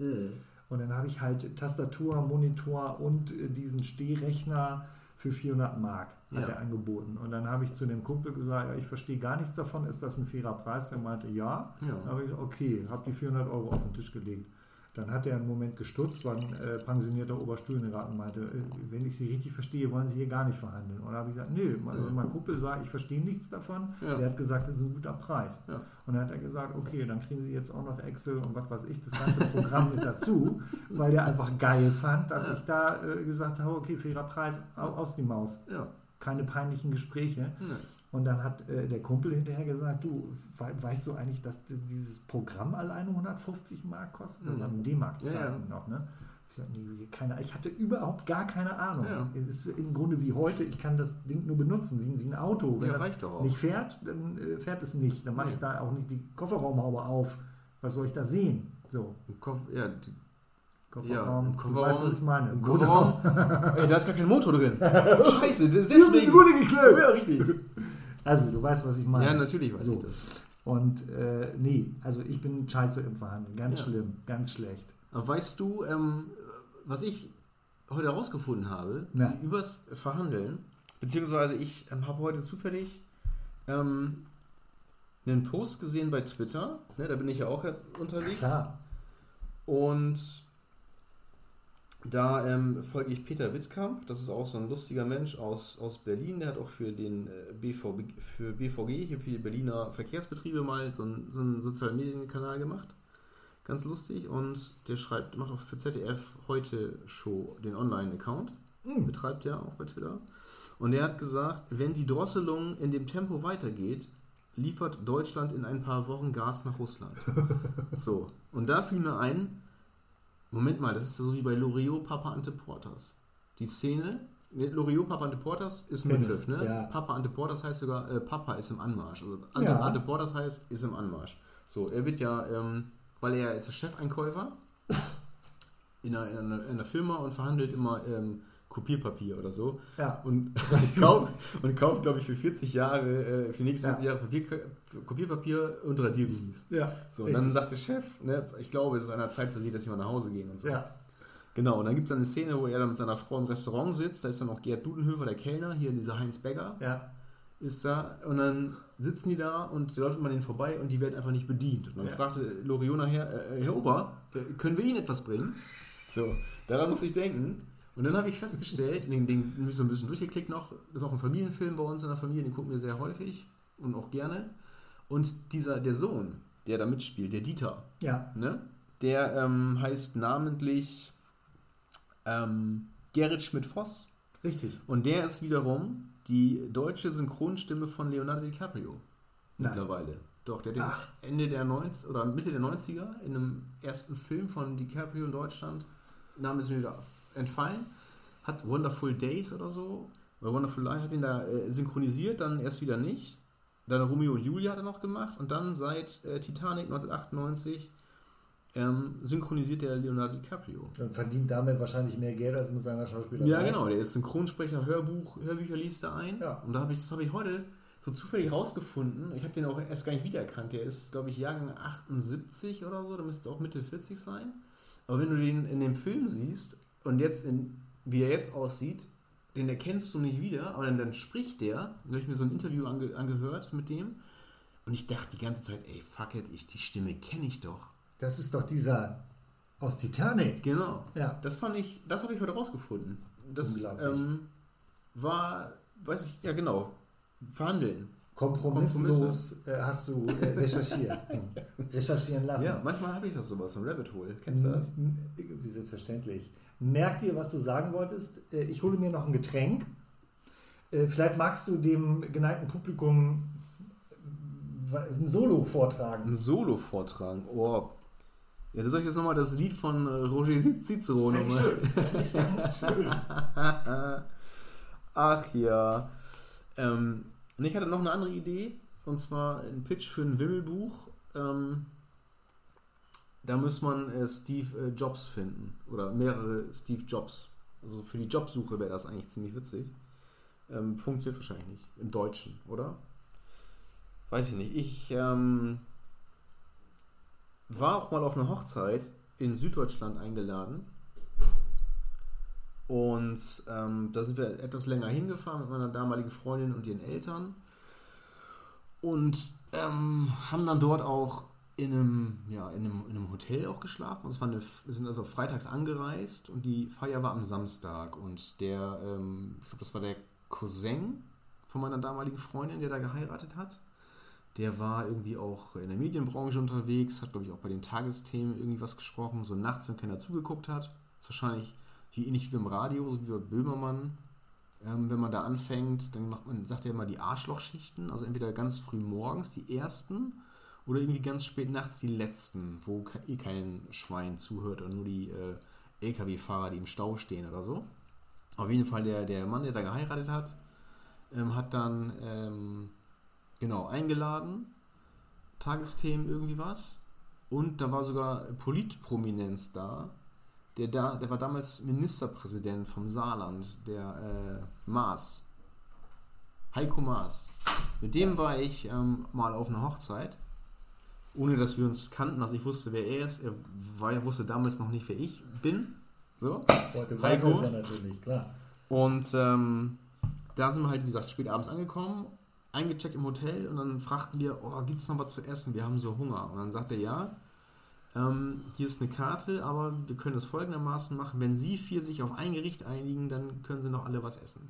Und dann habe ich halt Tastatur, Monitor und äh, diesen Stehrechner für 400 Mark hat Ja. er angeboten. Und dann habe ich zu dem Kumpel gesagt, ja, ich verstehe gar nichts davon, ist das ein fairer Preis? Der meinte, ja. Ja. Dann habe ich gesagt, okay, habe die 400 Euro auf den Tisch gelegt. Dann hat er einen Moment gestutzt, war ein äh, pensionierter Oberstudienrat und meinte, äh, wenn ich Sie richtig verstehe, wollen Sie hier gar nicht verhandeln. Und da habe ich gesagt, nö, also mein Kumpel sagt, ich verstehe nichts davon. Ja. Der hat gesagt, das ist ein guter Preis. Ja. Und dann hat er gesagt, okay, dann kriegen Sie jetzt auch noch Excel und was weiß ich, das ganze Programm mit dazu, weil der einfach geil fand, dass ich da äh, gesagt habe, okay, fairer Preis, au- aus die Maus. Ja. Keine peinlichen Gespräche. Nee. Und dann hat äh, der Kumpel hinterher gesagt, du, we weißt du eigentlich, dass di- dieses Programm alleine 150 Mark kostet? Mhm. waren D-Mark-Zeiten Ja, ja. noch, ne? Ich, sag, nee, keine, ich hatte überhaupt gar keine Ahnung. Ja. Es ist im Grunde wie heute, ich kann das Ding nur benutzen, wie, wie ein Auto. Wenn Ja, das nicht fährt, dann äh, fährt es nicht. Dann mache ich da auch nicht die Kofferraumhaube auf. Was soll ich da sehen? So, ja, die, Kofferraum, im du Kofferraum- weißt, was ich meine. im Kofferraum. Ey, da ist gar kein Motor drin. Scheiße, das- deswegen. Wurde geklebt. Ja, richtig. Also, du weißt, was ich meine. Ja, natürlich weiß So. ich das. Und äh, nee, also ich bin scheiße im Verhandeln. Ganz Ja. schlimm, ganz schlecht. Aber weißt du, ähm, was ich heute herausgefunden habe, Na. übers Verhandeln, beziehungsweise ich ähm, habe heute zufällig ähm, einen Post gesehen bei Twitter, ne, da bin ich ja auch unterwegs. Klar. Und da ähm, folge ich Peter Wittkamp, das ist auch so ein lustiger Mensch aus, aus Berlin, der hat auch für den äh, BVB, für BVG, hier für die Berliner Verkehrsbetriebe mal so, ein, so einen sozialen Medienkanal gemacht. Ganz lustig und der schreibt, macht auch für ZDF heute Show den Online-Account, Mhm. betreibt er auch bei Twitter. Und er hat gesagt, wenn die Drosselung in dem Tempo weitergeht, liefert Deutschland in ein paar Wochen Gas nach Russland. so, und da fiel mir ein, Moment mal, das ist ja so wie bei Loriot, Papa Ante Portas. Die Szene, ne, Loriot, Papa Ante Portas ist ich, Begriff, ne? ja. Papa Ante Portas heißt sogar, äh, Papa ist im Anmarsch. Also Ante, Ja. Ante Portas heißt, ist im Anmarsch. So, er wird ja, ähm, weil er ist der Chefeinkäufer in einer, in einer, in einer Firma und verhandelt immer ähm, Kopierpapier oder so. Ja. Und, kauft, und kauft, glaube ich, für 40 Jahre, äh, für die nächsten Ja. 40 Jahre Papier, Kopierpapier und Radiergummis. Ja. So, und dann sagt der Chef, ne, ich glaube, es ist an der Zeit für sie, dass sie mal nach Hause gehen und so. Ja. Genau, und dann gibt es eine Szene, wo er dann mit seiner Frau im Restaurant sitzt, da ist dann auch Gerd Dudenhöfer, der Kellner, hier dieser Heinz Becker, Ja. ist da, und dann sitzen die da und läuft man denen vorbei und die werden einfach nicht bedient. Und dann Ja. fragte Loriot nachher, äh, Herr Ober, äh, können wir Ihnen etwas bringen? So, daran muss ich denken. Und dann habe ich festgestellt, den, den den hab ich so ein bisschen durchgeklickt noch, das ist auch ein Familienfilm bei uns in der Familie, den gucken wir sehr häufig und auch gerne. Und dieser, der Sohn, der da mitspielt, der Dieter, Ja. ne? Der ähm, heißt namentlich ähm, Gerrit Schmidt-Voss. Richtig. Und der ist wiederum die deutsche Synchronstimme von Leonardo DiCaprio. Nein. Mittlerweile. Doch, der hat Ende der 90 oder Mitte der 90er in einem ersten Film von DiCaprio in Deutschland, Name ist mir wieder entfallen, hat Wonderful Days oder so, oder Wonderful Life hat ihn da äh, synchronisiert, dann erst wieder nicht. Dann Romeo und Julia hat er noch gemacht und dann seit äh, Titanic 1998 ähm, synchronisiert der Leonardo DiCaprio. Und verdient damit wahrscheinlich mehr Geld als mit seiner Schauspielerei. Ja, genau, der ist Synchronsprecher, Hörbuch, Hörbücher liest er ein. Ja. Und da habe ich, das habe ich heute so zufällig rausgefunden. Ich habe den auch erst gar nicht wiedererkannt. Der ist, glaube ich, Jahrgang 78 oder so, der müsste jetzt auch Mitte 40 sein. Aber wenn du den in dem Film siehst und jetzt in, wie er jetzt aussieht, den erkennst du nicht wieder, aber dann, dann spricht der, da habe ich mir so ein Interview ange, angehört mit dem und ich dachte die ganze Zeit, ey, fuck it, ich, die Stimme kenne ich doch. Das ist doch dieser aus Titanic. Genau. Ja. Das fand ich, das habe ich heute rausgefunden. Das ähm, war, weiß ich, ja genau, verhandeln. Kompromisslos äh, hast du äh, recherchiert. Recherchieren lassen. Ja, manchmal habe ich das sowas, so ein Rabbit Hole. Kennst du das? Selbstverständlich. Merk dir, was du sagen wolltest. Äh, Ich hole mir noch ein Getränk. Äh, Vielleicht magst du dem geneigten Publikum äh, ein Solo vortragen. Ein Solo-Vortrag. Oh. Ja, soll ich jetzt nochmal das Lied von Roger Cicero nochmal. schön. Ach ja. Ähm, und ich hatte noch eine andere Idee, und zwar ein Pitch für ein Wimmelbuch. Ähm, da muss man äh, Steve äh, Jobs finden. Oder mehrere Steve Jobs. Also für die Jobsuche wäre das eigentlich ziemlich witzig. Ähm, funktioniert wahrscheinlich nicht. Im Deutschen, oder? Weiß ich nicht. Ich ähm, war auch mal auf eine Hochzeit in Süddeutschland eingeladen. Und ähm, da sind wir etwas länger hingefahren mit meiner damaligen Freundin und ihren Eltern. Und ähm, haben dann dort auch in einem, ja, in einem, in einem Hotel auch geschlafen. Also eine, sind also freitags angereist und die Feier war am Samstag. Und der, ähm, ich glaube, das war der Cousin von meiner damaligen Freundin, der da geheiratet hat. Der war irgendwie auch in der Medienbranche unterwegs, hat, glaube ich, auch bei den Tagesthemen irgendwie was gesprochen. So nachts, wenn keiner zugeguckt hat. Ist wahrscheinlich wie ähnlich wie im Radio, so wie bei Böhmermann. Ähm, wenn man da anfängt, dann macht man, sagt er immer die Arschlochschichten, also entweder ganz früh morgens die ersten oder irgendwie ganz spät nachts die letzten, wo eh kein Schwein zuhört oder nur die äh, LKW-Fahrer, die im Stau stehen oder so. Auf jeden Fall der, der Mann, der da geheiratet hat, ähm, hat dann ähm, genau eingeladen, Tagesthemen irgendwie was. Und da war sogar Politprominenz da. Der, da, der war damals Ministerpräsident vom Saarland, der äh, Maas. Heiko Maas. Mit dem war ich ähm, mal auf einer Hochzeit, ohne dass wir uns kannten, dass ich wusste, wer er ist. Er war, er wusste damals noch nicht, wer ich bin. So. Heute Heiko. weiß es ja natürlich, klar. Und ähm, da sind wir halt, wie gesagt, spät abends angekommen. eingecheckt im Hotel und dann fragten wir, oh, gibt es noch was zu essen? Wir haben so Hunger. Und dann sagte er, ja, ähm, hier ist eine Karte, aber wir können es folgendermaßen machen. Wenn Sie vier sich auf ein Gericht einigen, dann können Sie noch alle was essen.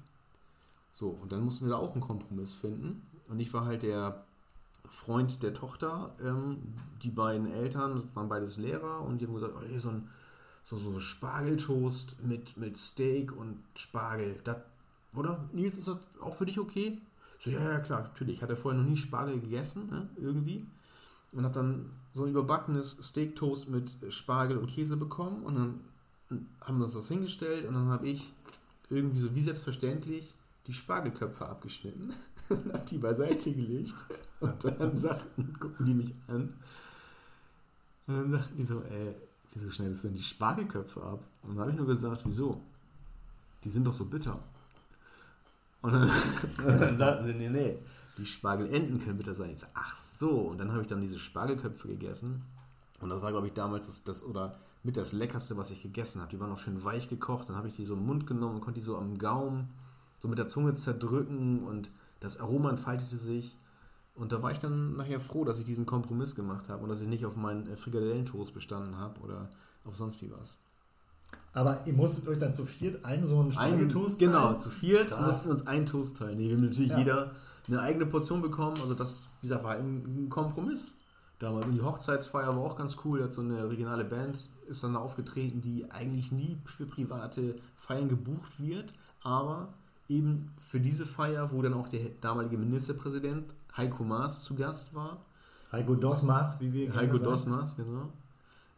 So, und dann mussten wir da auch einen Kompromiss finden. Und ich war halt der Freund der Tochter. Ähm, die beiden Eltern waren beides Lehrer und die haben gesagt, oh, so ein so, so Spargeltoast mit, mit Steak und Spargel. Das, oder? Nils, ist das auch für dich okay? So, ja, ja, klar, natürlich. Ich hatte vorher noch nie Spargel gegessen, ne? irgendwie. Und habe dann so ein überbackenes Steaktoast mit Spargel und Käse bekommen. Und dann haben wir uns das hingestellt und dann habe ich irgendwie so wie selbstverständlich die Spargelköpfe abgeschnitten und habe die beiseite gelegt. Und dann sagten, gucken die mich an. Und dann sagten die so, ey, wieso schneidest du denn die Spargelköpfe ab? Und dann habe ich nur gesagt, wieso? Die sind doch so bitter. Und dann, und dann sagten sie, nee, nee, die Spargelenten können bitter sein. Ich so, ach so. Und dann habe ich dann diese Spargelköpfe gegessen. Und das war, glaube ich, damals das, das oder mit das Leckerste, was ich gegessen habe. Die waren noch schön weich gekocht. Dann habe ich die so im Mund genommen und konnte die so am Gaumen so mit der Zunge zerdrücken und das Aroma entfaltete sich. Und da war ich dann nachher froh, dass ich diesen Kompromiss gemacht habe und dass ich nicht auf meinen äh, Frikadellentoast bestanden habe oder auf sonst wie was. Aber ihr musstet euch dann zu viert einen so einen Spargeltoast Genau, teilen? zu viert Krass. mussten uns einen Toast teilen. Nee, wir haben natürlich ja. jeder eine eigene Portion bekommen. Also das, wie gesagt, war ein Kompromiss damals. Und die Hochzeitsfeier war auch ganz cool. Da hat so eine regionale Band ist dann aufgetreten, die eigentlich nie für private Feiern gebucht wird, aber eben für diese Feier, wo dann auch der damalige Ministerpräsident Heiko Maas zu Gast war. Heiko Dosmas, wie wir Heiko Dosmas, genau.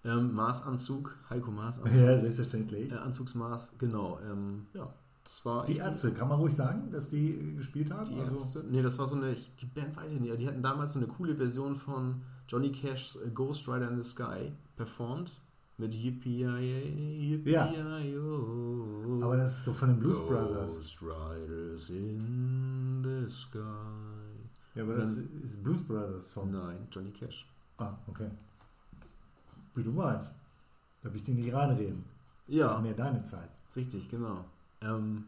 Ähm, Maßanzug, Heiko Maßanzug. Ja, selbstverständlich. Äh, Anzugsmaß, genau. Ähm, ja, das war. Die Ärzte, kann man ruhig sagen, dass die gespielt haben? Die also Ärzte? Nee, das war so eine, die Band weiß ich nicht, die hatten damals so eine coole Version von Johnny Cash's Ghost Rider in the Sky performt. Mit Yippie, Yippie, ja. Aber das ist doch von den Blues Ghost Brothers. Ghost Riders in the Sky. Ja, aber das ist Blues Brothers Song. Nein, Johnny Cash. Ah, okay. Wie du meinst. Da will ich dir nicht reinreden. Ja. Mehr deine Zeit. Richtig, genau. Ähm,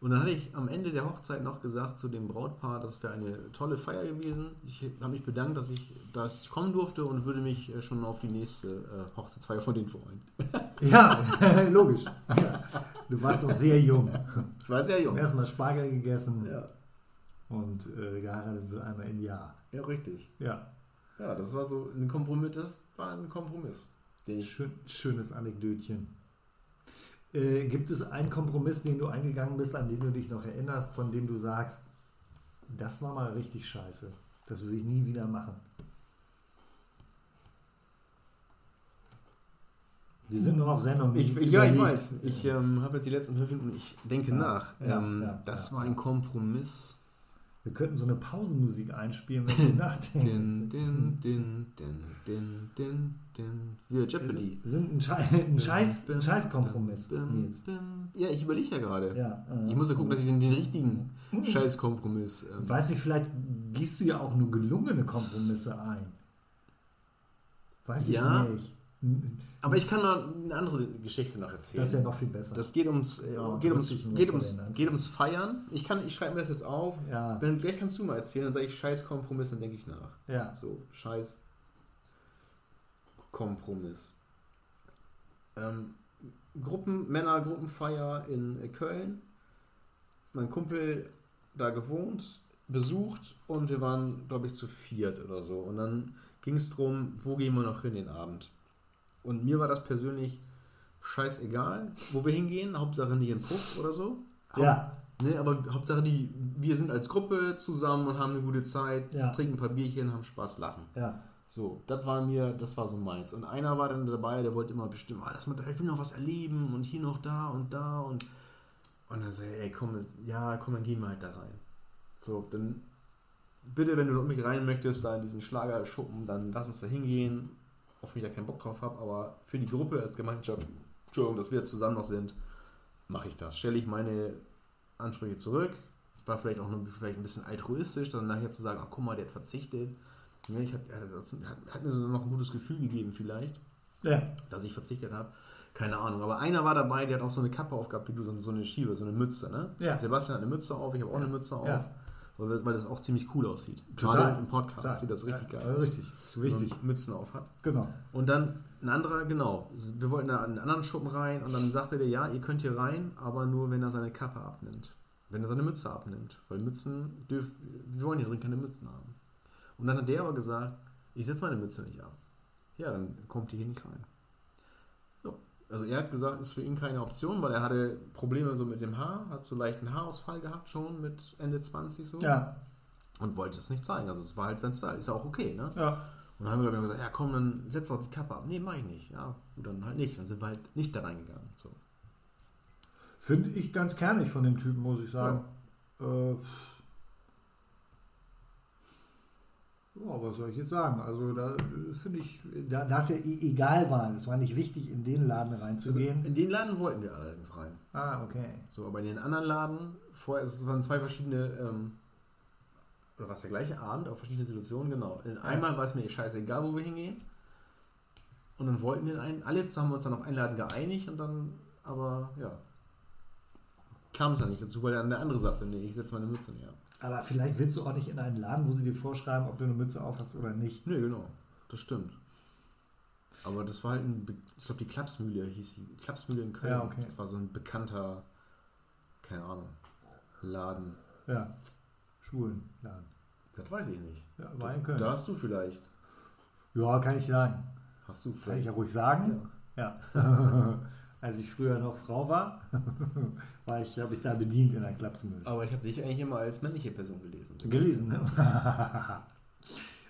und dann hatte ich am Ende der Hochzeit noch gesagt zu dem Brautpaar, das wäre eine tolle Feier gewesen. Ich habe mich bedankt, dass ich, dass ich kommen durfte und würde mich äh, schon auf die nächste äh, Hochzeitsfeier von denen freuen. Ja, logisch. Du warst noch sehr jung. Ich war sehr jung. Erstmal Spargel gegessen. Ja. Und äh, geheiratet wird einmal im Jahr. Ja, richtig. Ja. Ja, das war so ein Kompromiss. Das war ein Kompromiss. Schön, schönes Anekdötchen. Äh, gibt es einen Kompromiss, den du eingegangen bist, an den du dich noch erinnerst, von dem du sagst, das war mal richtig scheiße. Das würde ich nie wieder machen. Wir sind nur auf Sendung. Ich, ja, ich weiß. Ich ähm, habe jetzt die letzten fünf Minuten, ich denke ja, nach. Ja, ähm, ja, das war ein Kompromiss. Wir könnten so eine Pausenmusik einspielen, wenn du nachdenkst. din, din, din, din, din, din, din. Wie Jeopardy. Wir sind ein, Schei ein, Scheiß, ein Scheißkompromiss. Ja, ich überlege ja gerade. Ja, äh, ich muss ja gucken, dass ich den, den richtigen mhm. Scheißkompromiss. Ähm. Weiß ich, vielleicht gehst du ja auch nur gelungene Kompromisse ein. Weiß ich ja. nicht. Aber ich kann noch eine andere Geschichte noch erzählen. Das ist ja noch viel besser. Das geht ums, äh, oh, geht ums, geht ums, geht ums Feiern. Ich, ich schreibe mir das jetzt auf. Ja. Wenn, gleich kannst du mal erzählen, dann sage ich Scheiß Kompromiss, dann denke ich nach. Ja. So, Scheiß Kompromiss. Ähm, Gruppen, Männergruppenfeier in Köln. Mein Kumpel da gewohnt, besucht und wir waren, glaube ich, zu viert oder so. Und dann ging es darum, wo gehen wir noch hin den Abend. Und mir war das persönlich scheißegal, wo wir hingehen. Hauptsache nicht in Puff oder so. Ja. Ne, aber Hauptsache, die, wir sind als Gruppe zusammen und haben eine gute Zeit, ja. trinken ein paar Bierchen, haben Spaß, lachen. Ja. So, das war mir, das war so meins. Und einer war dann dabei, der wollte immer bestimmen, ah, das mit, ich will noch was erleben und hier noch da und da und und dann sag ich, ey, komm, ja, komm, dann gehen wir halt da rein. So, dann bitte, wenn du mit rein möchtest, da in diesen Schlagerschuppen, dann lass uns da hingehen auf mich da keinen Bock drauf habe, aber für die Gruppe als Gemeinschaft, Entschuldigung, dass wir jetzt zusammen noch sind, mache ich das. Stelle ich meine Ansprüche zurück, war vielleicht auch nur vielleicht ein bisschen altruistisch, dann nachher zu sagen, ach guck mal, der hat verzichtet. Ja, ich hat, hat, hat mir so noch ein gutes Gefühl gegeben vielleicht, ja. dass ich verzichtet habe. Keine Ahnung, aber einer war dabei, der hat auch so eine Kappe aufgehabt, wie du, so eine Schiebe, so eine Mütze. Ne? Ja. Sebastian hat eine Mütze auf, ich habe auch eine Mütze auf. Ja. weil, weil das auch ziemlich cool aussieht. Total. Gerade im Podcast Klar. sieht das richtig Ja, geil ja, aus. richtig. So wichtig. Man Mützen auf hat. Genau. Und dann ein anderer, genau. Wir wollten da in einen anderen Schuppen rein und dann sagte der, ja, ihr könnt hier rein, aber nur, wenn er seine Kappe abnimmt. Wenn er seine Mütze abnimmt. Weil Mützen dürfen, wir wollen hier drin keine Mützen haben. Und dann hat der aber gesagt, ich setze meine Mütze nicht ab. Ja, dann kommt die hier nicht rein. So. Also er hat gesagt, ist für ihn keine Option, weil er hatte Probleme so mit dem Haar, hat so leichten Haarausfall gehabt schon mit Ende 20 so. Ja. Und wollte es nicht zeigen. Also es war halt sein Style. Ist ja auch okay, ne? Ja. Und dann haben wir gesagt, ja komm, dann setz doch die Kappe ab. Nee, mach ich nicht. Ja, gut, dann halt nicht. Dann sind wir halt nicht da reingegangen. So. Finde ich ganz kernig von dem Typen, muss ich sagen. Äh, ja, was soll ich jetzt sagen? Also da äh, finde ich, da, es ja e- egal war, es war nicht wichtig, in den Laden reinzugehen. In den Laden wollten wir allerdings rein. ah, okay. So, aber in den anderen Laden, vorher, es waren zwei verschiedene, ähm, oder was der gleiche Abend, auf verschiedene Situationen, genau. In einmal war es mir scheißegal, wo wir hingehen. Und dann wollten wir einen, alle haben wir uns dann auf einen Laden geeinigt und dann, aber ja, kam es ja nicht dazu, weil dann der andere sagte, nee, ich setze meine Mütze ab. Aber vielleicht willst du auch nicht in einen Laden, wo sie dir vorschreiben, ob du eine Mütze auf hast oder nicht. Nee, genau. Das stimmt. Aber das war halt ein, ich glaube, die Klapsmühle hieß die. Klapsmühle in Köln. Ja, okay. Das war so ein bekannter, keine Ahnung, Laden. Ja. Schulenladen. Das weiß ich nicht. Ja, war in Köln. Da hast du vielleicht. Ja, kann ich sagen. Hast du Kann ich vielleicht. ja ruhig sagen. Ja. Als ich früher noch Frau war, war ich, habe ich da bedient in der Klapsmühle. Aber ich habe dich eigentlich immer als männliche Person gelesen. Gelesen, ne?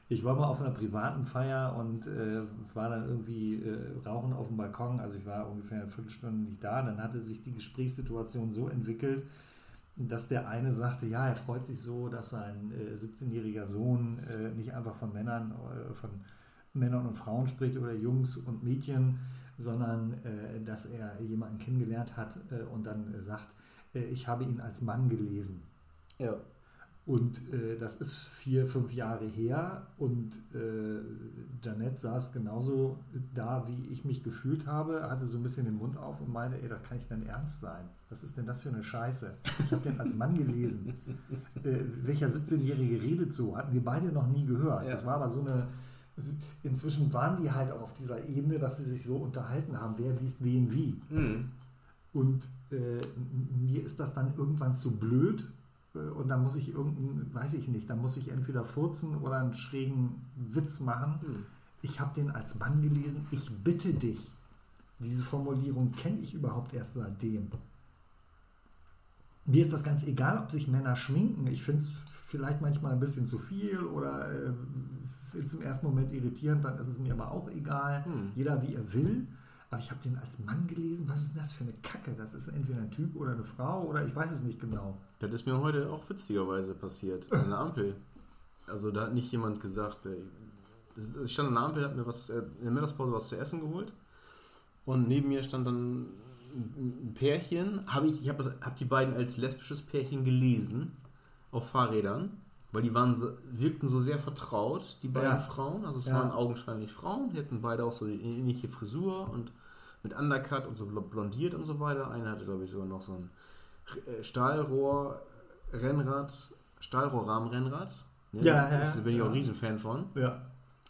Ich war mal auf einer privaten Feier und äh, war dann irgendwie äh, rauchen auf dem Balkon. Also ich war ungefähr eine Viertelstunde nicht da. Dann hatte sich die Gesprächssituation so entwickelt, dass der eine sagte, ja, er freut sich so, dass sein äh, 17-jähriger Sohn äh, nicht einfach von Männern, äh, von Männern und Frauen spricht oder Jungs und Mädchen, sondern äh, dass er jemanden kennengelernt hat äh, und dann äh, sagt, ich habe ihn als Mann gelesen. Ja. Und das ist vier, fünf Jahre her und Janette saß genauso da, wie ich mich gefühlt habe, hatte so ein bisschen den Mund auf und meinte, ey, das kann nicht dein Ernst sein. Was ist denn das für eine Scheiße? Ich habe den als Mann gelesen. welcher 17-Jährige redet so? Hatten wir beide noch nie gehört. Ja. Das war aber so eine... Inzwischen waren die halt auch auf dieser Ebene, dass sie sich so unterhalten haben, wer liest wen wie. Mhm. Und äh, mir ist das dann irgendwann zu blöd. äh, Und dann muss ich irgendeinen, weiß ich nicht, dann muss ich entweder furzen oder einen schrägen Witz machen. Mhm. Ich habe den als Mann gelesen. Ich bitte dich. Diese Formulierung kenne ich überhaupt erst seitdem. Mir ist das ganz egal, ob sich Männer schminken. Ich finde es vielleicht manchmal ein bisschen zu viel oder äh, es im ersten Moment irritierend, dann ist es mir aber auch egal. Hm. Jeder wie er will. Aber ich habe den als Mann gelesen. Was ist denn das für eine Kacke? Das ist entweder ein Typ oder eine Frau oder ich weiß es nicht genau. Das ist mir heute auch witzigerweise passiert. An der Ampel. Also da hat nicht jemand gesagt, ey, ich stand an der Ampel, hat mir was äh, in der Mittagspause was zu essen geholt. Und neben mir stand dann ein ein Pärchen. Habe ich, ich habe hab die beiden als lesbisches Pärchen gelesen auf Fahrrädern, weil die waren so, wirkten so sehr vertraut, die beiden Ja. Frauen. Also es Ja. waren augenscheinlich Frauen, die hatten beide auch so die ähnliche Frisur und mit Undercut und so blondiert und so weiter. Eine hatte, glaube ich, sogar noch so ein äh, Stahlrohr-Rennrad, Stahlrohrrahmenrennrad. Ne? Ja, ja, Da bin ich auch ein Riesenfan von. Ja.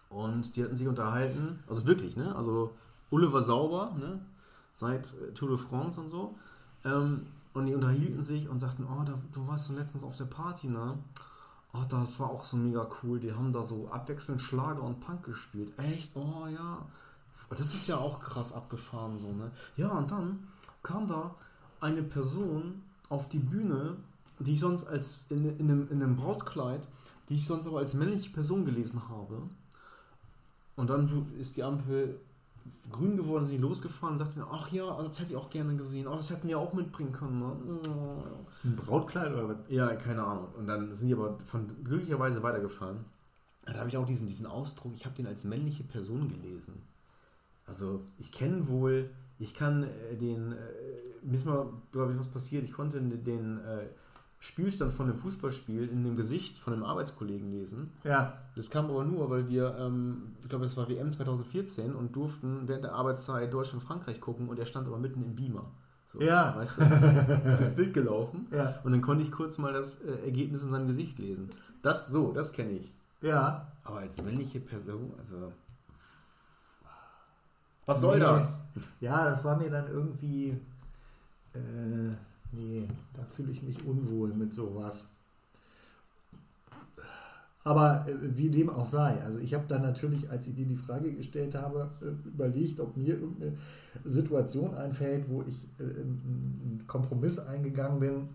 Und die hatten sich unterhalten, also wirklich, ne? Also Ulle war sauber, ne? Seit äh, Tour de France und so. Ähm, und die unterhielten sich und sagten, oh, da, du warst doch letztens auf der Party, ne? Oh, das war auch so mega cool. Die haben da so abwechselnd Schlager und Punk gespielt. Echt? Oh ja. Das ist ja auch krass abgefahren so, ne? Ja, und dann kam da eine Person auf die Bühne, die ich sonst als in, in, einem, in einem Brautkleid, die ich sonst aber als männliche Person gelesen habe. Und dann ist die Ampel grün geworden, sind die losgefahren und sagten, ach ja, also das hätte ich auch gerne gesehen. Oh, das hätten wir auch mitbringen können. Ne? Ein Brautkleid oder was? Ja, keine Ahnung. Und dann sind die aber von glücklicherweise weitergefahren. Da habe ich auch diesen, diesen Ausdruck, ich habe den als männliche Person gelesen. Also ich kenne wohl, ich kann äh, den, äh, ist mal, glaube ich, was passiert, ich konnte den, den äh, Spielstand von dem Fußballspiel in dem Gesicht von einem Arbeitskollegen lesen. Ja. Das kam aber nur, weil wir, ähm, ich glaube, es war WM 2014 und durften während der Arbeitszeit Deutschland-Frankreich gucken und er stand aber mitten im Beamer. So, Ja. Weißt du, ist das Bild gelaufen Ja. und dann konnte ich kurz mal das äh, Ergebnis in seinem Gesicht lesen. Das so, das kenne ich. Ja. Aber als männliche Person, also. Was soll Nee. das? Ja, das war mir dann irgendwie. Äh, nee, da fühle ich mich unwohl mit sowas. Aber äh, wie dem auch sei, also ich habe dann natürlich, als ich dir die Frage gestellt habe, äh, überlegt, ob mir irgendeine Situation einfällt, wo ich äh, einen einen Kompromiss eingegangen bin,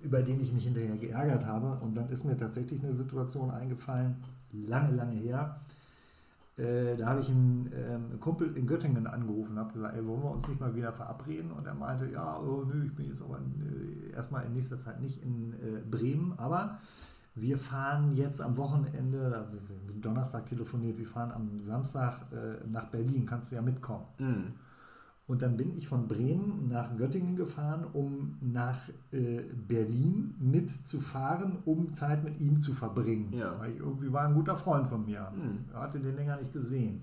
über den ich mich hinterher geärgert habe. Und dann ist mir tatsächlich eine Situation eingefallen, lange, lange her. Äh, da habe ich einen ähm, Kumpel in Göttingen angerufen und habe gesagt, ey, wollen wir uns nicht mal wieder verabreden? Und er meinte, ja, oh, nö, ich bin jetzt aber äh, erstmal in nächster Zeit nicht in äh, Bremen, aber wir fahren jetzt am Wochenende, Donnerstag telefoniert, wir fahren am Samstag äh, nach Berlin, kannst du ja mitkommen. Hm. Und dann bin ich von Bremen nach Göttingen gefahren, um nach äh, Berlin mitzufahren, um Zeit mit ihm zu verbringen. Ja. Weil ich irgendwie war ein guter Freund von mir. Hm. Er hatte den länger nicht gesehen.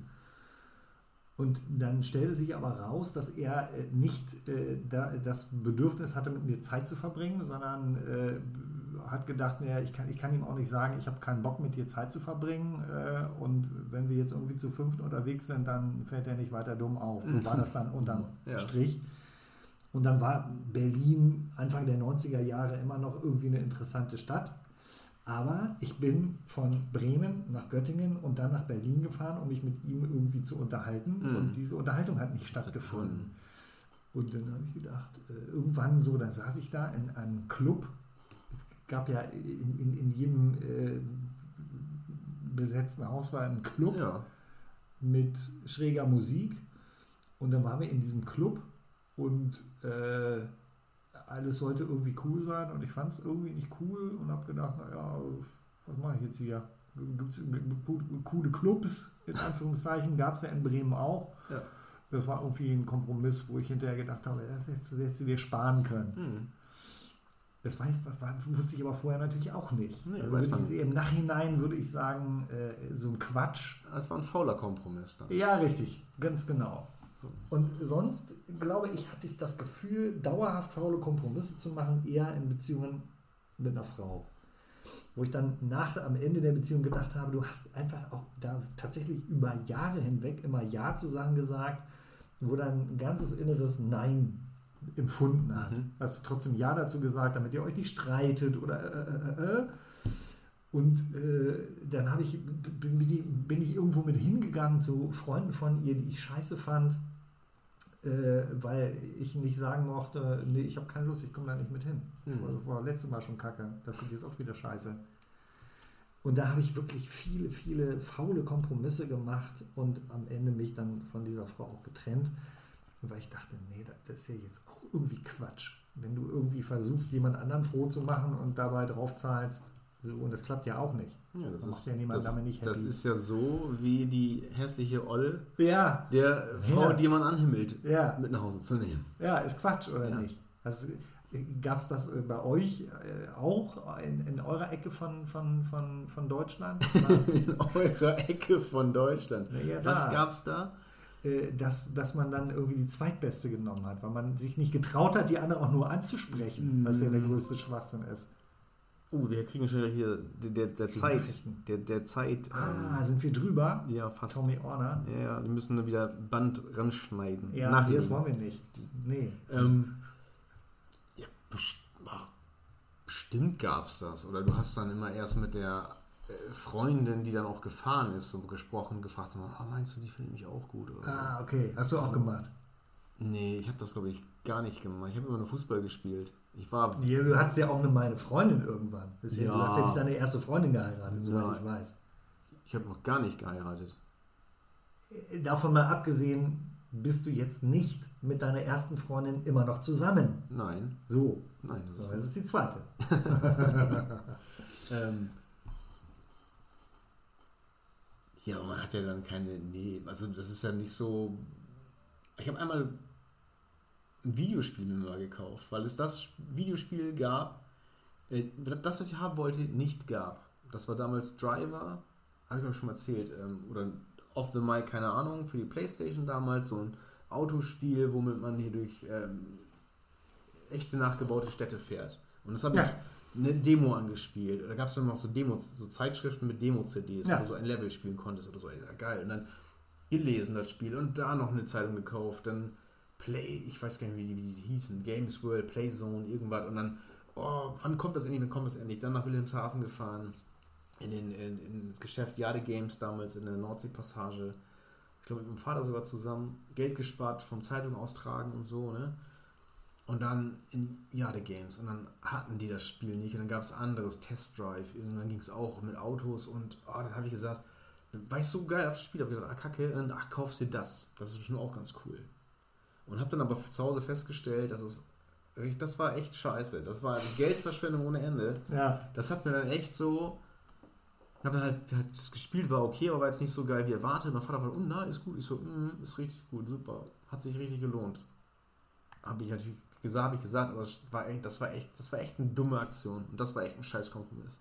Und dann stellte sich aber raus, dass er äh, nicht äh, da, das Bedürfnis hatte, mit mir Zeit zu verbringen, sondern äh, hat gedacht, naja, ich, kann, ich kann ihm auch nicht sagen, ich habe keinen Bock, mit dir Zeit zu verbringen. Äh, und wenn wir jetzt irgendwie zu fünften unterwegs sind, dann fällt er nicht weiter dumm auf. So war das dann unterm Ja. Strich. Und dann war Berlin Anfang der 90er Jahre immer noch irgendwie eine interessante Stadt. Aber ich bin von Bremen nach Göttingen und dann nach Berlin gefahren, um mich mit ihm irgendwie zu unterhalten. Mhm. Und diese Unterhaltung hat nicht stattgefunden. Und dann habe ich gedacht, äh, irgendwann so, dann saß ich da in einem Club. Es gab ja in, in, in jedem äh, besetzten Haus war ein Club Ja. mit schräger Musik. Und dann waren wir in diesem Club und äh, alles sollte irgendwie cool sein und ich fand es irgendwie nicht cool und habe gedacht, naja, was mache ich jetzt hier? Gibt es coole Clubs, in Anführungszeichen, gab es ja in Bremen auch. Ja. Das war irgendwie ein Kompromiss, wo ich hinterher gedacht habe, das hättest du dir sparen können. Hm. Das weiß, wusste ich aber vorher natürlich auch nicht. Nee, Also ich, Im Nachhinein würde ich sagen, äh, so ein Quatsch. Es war ein fauler Kompromiss dann. Ja, richtig, ganz genau. Und sonst, glaube ich, hatte ich das Gefühl, dauerhaft faule Kompromisse zu machen, eher in Beziehungen mit einer Frau. Wo ich dann nach, am Ende der Beziehung gedacht habe, du hast einfach auch da tatsächlich über Jahre hinweg immer Ja zu Sachen gesagt, wo dein ganzes inneres Nein empfunden hat. Mhm. Hast du trotzdem Ja dazu gesagt, damit ihr euch nicht streitet oder äh, äh, äh. Und äh, dann habe ich, bin, bin ich- ich irgendwo mit hingegangen zu Freunden von ihr, die ich scheiße fand, äh, weil ich nicht sagen mochte, nee, ich habe keine Lust, ich komme da nicht mit hin. Mhm. Das war letztes Mal schon kacke, das wird jetzt auch wieder scheiße. Und da habe ich wirklich viele, viele faule Kompromisse gemacht und am Ende mich dann von dieser Frau auch getrennt, weil ich dachte, nee, das- das ist ja jetzt auch irgendwie Quatsch. Wenn du irgendwie versuchst, jemand anderen froh zu machen und dabei drauf zahlst, so, und das klappt ja auch nicht. Ja, das ist, ja niemand das, damit nicht das happy. ist ja so wie die hässliche Olle Ja, der Frau, Ja. die man anhimmelt, ja, mit nach Hause zu nehmen. ja, ist Quatsch, oder Ja. nicht? Also, Gab es das äh, bei euch äh, auch in, in eurer Ecke von, von, von, von Deutschland? Das In eurer Ecke von Deutschland. Was da. gab's da? Äh, dass, dass man dann irgendwie die zweitbeste genommen hat, weil man sich nicht getraut hat, die andere auch nur anzusprechen, was ja der Mm. größte Schwachsinn ist. Oh, wir kriegen schon hier der, der, Zeit. Der, der Zeit. Ah, ähm, sind wir drüber? ja, fast. Tommy Orner. Ja, ja, die müssen nur wieder Band ranschneiden. Ja, Nachlegen. das wollen wir nicht. Nee. Ähm, ja, ah, bestimmt gab es das. Oder du hast dann immer erst mit der Freundin, die dann auch gefahren ist, so gesprochen, gefragt, so, ah, meinst du, die findet mich auch gut? Oder Ah, okay. Hast du auch gemacht. so. Nee, ich habe das, glaube ich, gar nicht gemacht. Ich habe immer nur Fußball gespielt. Ich war. Ja, du hattest ja auch eine meine Freundin irgendwann. Du Ja. hast ja nicht deine erste Freundin geheiratet, soweit Ja. ich weiß. Ich habe noch gar nicht geheiratet. Äh, Davon mal abgesehen, bist du jetzt nicht mit deiner ersten Freundin immer noch zusammen. Nein, So, nein, das so ist. das ist die zweite. Ähm, ja, aber man hat ja dann keine. Nee, also das ist ja nicht so. Ich habe einmal ein Videospiel mir mal gekauft, weil es das Videospiel gab, äh, das, was ich haben wollte, nicht gab. Das war damals Driver, habe ich euch schon mal erzählt, ähm, oder Off the Mic, keine Ahnung, für die Playstation damals, so ein Autospiel, womit man hier durch ähm, echte nachgebaute Städte fährt. Und das habe Ja. ich eine Demo angespielt. Da gab es dann noch so Demos, so Zeitschriften mit Demo-CDs, Ja. wo du so ein Level spielen konntest oder so. Ja, geil. Und dann gelesen das Spiel und da noch eine Zeitung gekauft. Dann Play, ich weiß gar nicht, wie die, wie die hießen, Games World, Playzone, irgendwas. Und dann, oh, wann kommt das endlich, wann kommt das endlich? Dann nach Wilhelmshaven gefahren, in den, in, ins Geschäft Jade Games damals in der Nordsee-Passage. Ich glaube, mit meinem Vater sogar zusammen Geld gespart vom Zeitung austragen und so, ne? Und dann in Jade Games. Und dann hatten die das Spiel nicht. Und dann gab es anderes, Test Drive. Irgendwann ging es auch mit Autos. Und oh, dann habe ich gesagt, weißt du, geil auf das Spiel. Hab ich gesagt, ah, kacke, und dann, ach, kaufst dir das. Das ist bestimmt auch ganz cool. Und habe dann aber zu Hause festgestellt, dass es, das war echt scheiße. Das war Geldverschwendung ohne Ende. Ja, Das hat mir dann echt so. Ich habe dann halt, halt das gespielt, war okay, aber war jetzt nicht so geil wie erwartet. Mein Vater war, oh, na, ist gut. Ich so, mm, ist richtig gut, super. Hat sich richtig gelohnt. Habe ich natürlich gesagt, habe ich gesagt, aber das war, echt, das, war echt, das war echt eine dumme Aktion. Und das war echt ein scheiß Kompromiss.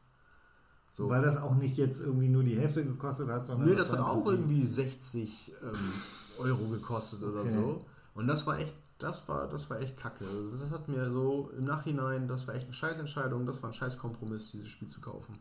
So. weil das auch nicht jetzt irgendwie nur die Hälfte gekostet hat, sondern Nö, das hat war im auch irgendwie 60 ähm, Euro gekostet oder Okay. so. Und das war echt, das war, das war echt kacke. Also Das hat mir so im Nachhinein, das war echt eine Scheißentscheidung, das war ein Scheißkompromiss, dieses Spiel zu kaufen.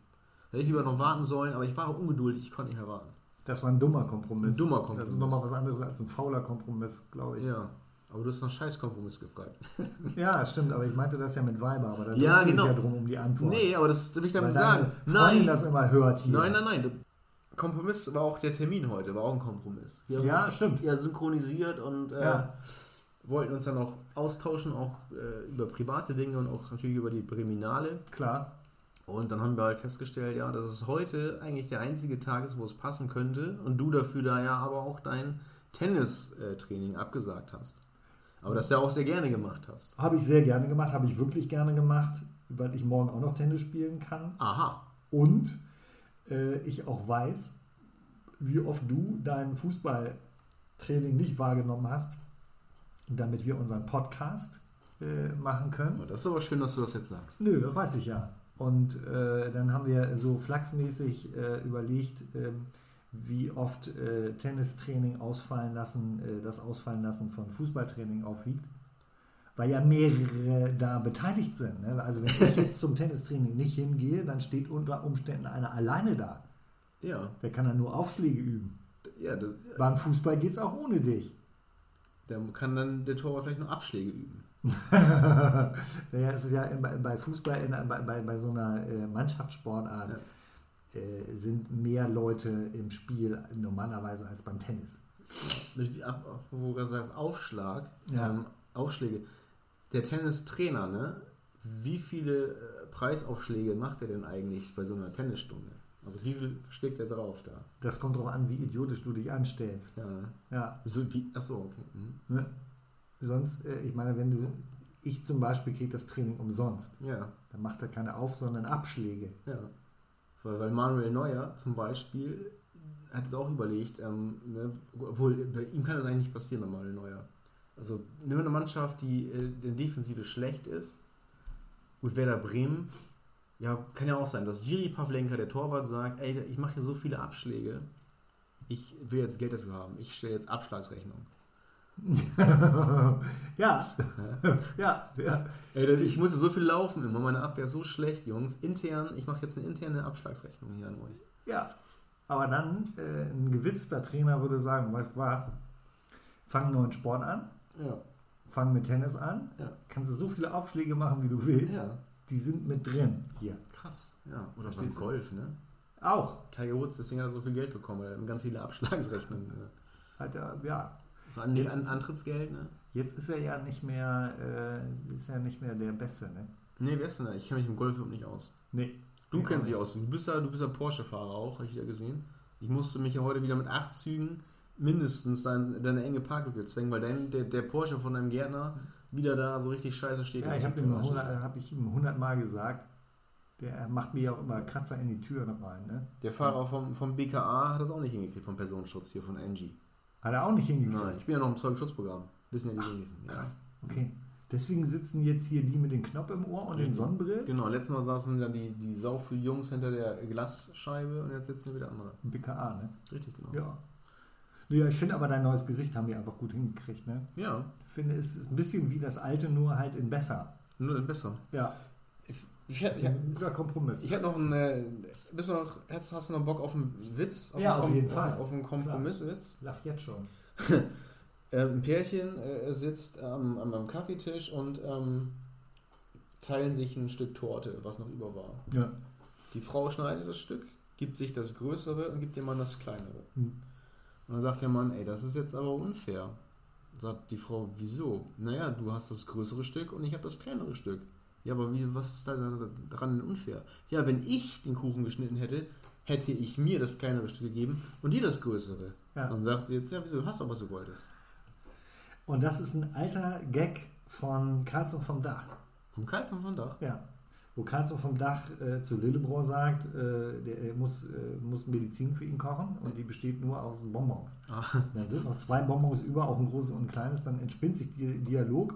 Hätte ich lieber noch warten sollen, aber ich war ungeduldig, ich konnte nicht mehr warten. Das war ein dummer Kompromiss. Ein dummer Kompromiss. Das ist nochmal was anderes als ein fauler Kompromiss, glaube ich. Ja, aber du hast nach Scheißkompromiss gefragt. Ja, stimmt, aber ich meinte das ja mit Weiber, aber da Ja, genau. ja drum um die Antwort. Nee, aber das will ich Weil damit deine sagen. Nein, das immer hört hier. nein, nein, nein. Kompromiss war auch der Termin heute, war auch ein Kompromiss. Wir haben Ja, stimmt. Ja, synchronisiert und äh, Ja. wollten uns dann auch austauschen, auch äh, über private Dinge und auch natürlich über die Briminale. Klar. Und dann haben wir halt festgestellt, ja, dass es heute eigentlich der einzige Tag ist, wo es passen könnte und du dafür da ja aber auch dein Tennistraining abgesagt hast. Aber das ja auch sehr gerne gemacht hast. Habe ich sehr gerne gemacht, habe ich wirklich gerne gemacht, weil ich morgen auch noch Tennis spielen kann. Aha. Und äh, ich auch weiß, wie oft du dein Fußballtraining nicht wahrgenommen hast, damit wir unseren Podcast äh, machen können. Das ist aber schön, dass du das jetzt sagst. Nö, das weiß ich ja. Und äh, dann haben wir so flachsmäßig äh, überlegt, ähm, wie oft äh, Tennistraining ausfallen lassen, äh, das Ausfallen lassen von Fußballtraining aufwiegt. Weil ja mehrere da beteiligt sind. Ne? Also wenn ich jetzt zum Tennistraining nicht hingehe, dann steht unter Umständen einer alleine da. Ja. Der kann dann nur Aufschläge üben. Ja, du, Beim Fußball geht es auch ohne dich. der kann dann der Torwart vielleicht noch Abschläge üben. naja, es ist ja bei, Fußball, in, bei, bei, bei so einer äh, Mannschaftssportart, äh, sind mehr Leute im Spiel normalerweise als beim Tennis. Wo du gerade sagst, Aufschlag, Ja. ähm, Aufschläge. Der Tennistrainer, ne? Wie viele äh, Preisaufschläge macht er denn eigentlich bei so einer Tennisstunde? Also wie viel schlägt er drauf da? Das kommt darauf an, wie idiotisch du dich anstellst. Ja. Ja, So wie, achso, okay. Mhm. ne? Sonst, äh, ich meine, wenn du, ich zum Beispiel kriege das Training umsonst. Ja, Dann macht er keine Auf-, sondern Abschläge. ja. Weil, weil Manuel Neuer zum Beispiel hat es auch überlegt, ähm, ne, obwohl bei ihm kann das eigentlich nicht passieren, bei Manuel Neuer. Also nimm eine Mannschaft, die äh, in Defensive schlecht ist, gut, Werder Bremen, ja, kann ja auch sein, dass Jiri Pavlenka, der Torwart, sagt, ey, ich mache hier so viele Abschläge, ich will jetzt Geld dafür haben, ich stelle jetzt Abschlagsrechnung. ja, ja, ja. Ey, das, ich musste so viel laufen immer, meine Abwehr ist so schlecht, Jungs. Intern, ich mache jetzt eine interne Abschlagsrechnung hier an euch. Ja, aber dann äh, ein gewitzter Trainer würde sagen, weißt du was, fang einen neuen Sport an, Ja, fang mit Tennis an, ja, kannst du so viele Aufschläge machen, wie du willst, ja. die sind mit drin hier. Krass, ja. Oder beim? Golf, ne? Auch, Tiger Woods, deswegen hat er so viel Geld bekommen, weil er hat ganz viele Abschlagsrechnungen. Hat er, ja, An, Jetzt Antrittsgeld, ne? jetzt ist er ja nicht mehr, äh, ist er nicht mehr der Beste, ne? Nee, wer ist denn da? Ich kenne mich im Golf überhaupt nicht aus. Nee. Du Nee, kennst dich aus. Du bist ja, du bist ja Porsche-Fahrer auch, habe ich ja gesehen. Ich musste mich ja heute wieder mit acht Zügen mindestens dein, deine enge Parklücke zwängen, weil dein, der, der Porsche von deinem Gärtner wieder da so richtig scheiße steht. Ja, ich habe ihm, 100 hab ich ihm 100 Mal gesagt, der macht mir ja auch immer Kratzer in die Türen rein, ne? Der Fahrer vom, vom BKA hat das auch nicht hingekriegt, vom Personenschutz hier, von NG. Hat er auch nicht hingekriegt. Nein, ich bin ja noch im Zeugenschutzprogramm. Wissen ja die wenigsten. Ja. Krass. Okay. Deswegen sitzen jetzt hier die mit dem Knopf im Ohr und den Richtig. Sonnenbrillen. Genau, letztes Mal saßen dann die, die Sau für Jungs hinter der Glasscheibe und jetzt sitzen wieder andere. BKA, ne? Richtig, genau. Ja. Ja, ich finde aber dein neues Gesicht haben wir einfach gut hingekriegt. Ne? Ja. Ich finde, es ist ein bisschen wie das alte, nur halt in besser. Nur dann besser. Ja. Ich, ein guter Kompromiss. ich hätte noch einen. Äh, bist du noch, hast, hast du noch Bock auf einen Witz? Auf Ja, einen auf jeden auf, Fall. Auf einen Kompromisswitz? Lach jetzt schon. Äh, ein Pärchen äh, sitzt am, am, am Kaffeetisch und ähm, teilen sich ein Stück Torte, was noch über war. Ja. Die Frau schneidet das Stück, gibt sich das größere und gibt dem Mann das kleinere. Hm. Und dann sagt der Mann, ey, das ist jetzt aber unfair. Sagt die Frau, wieso? Naja, du hast das größere Stück und ich habe das kleinere Stück. Ja, aber wie, was ist da daran unfair? Ja, wenn ich den Kuchen geschnitten hätte, hätte ich mir das kleinere Stück gegeben und dir das größere. Ja. Und sagt sie jetzt, ja, wieso, du hast doch, was du wolltest. Und das ist ein alter Gag von Karlsson vom Dach. Vom Karlsson von da. Ja. Wo Karlsson vom Dach äh, zu Lillebrohr sagt, äh, der er muss, äh, muss Medizin für ihn kochen und die besteht nur aus Bonbons. Ah, Dann sind noch zwei Bonbons über, auch ein großes und ein kleines, dann entspinnt sich der Dialog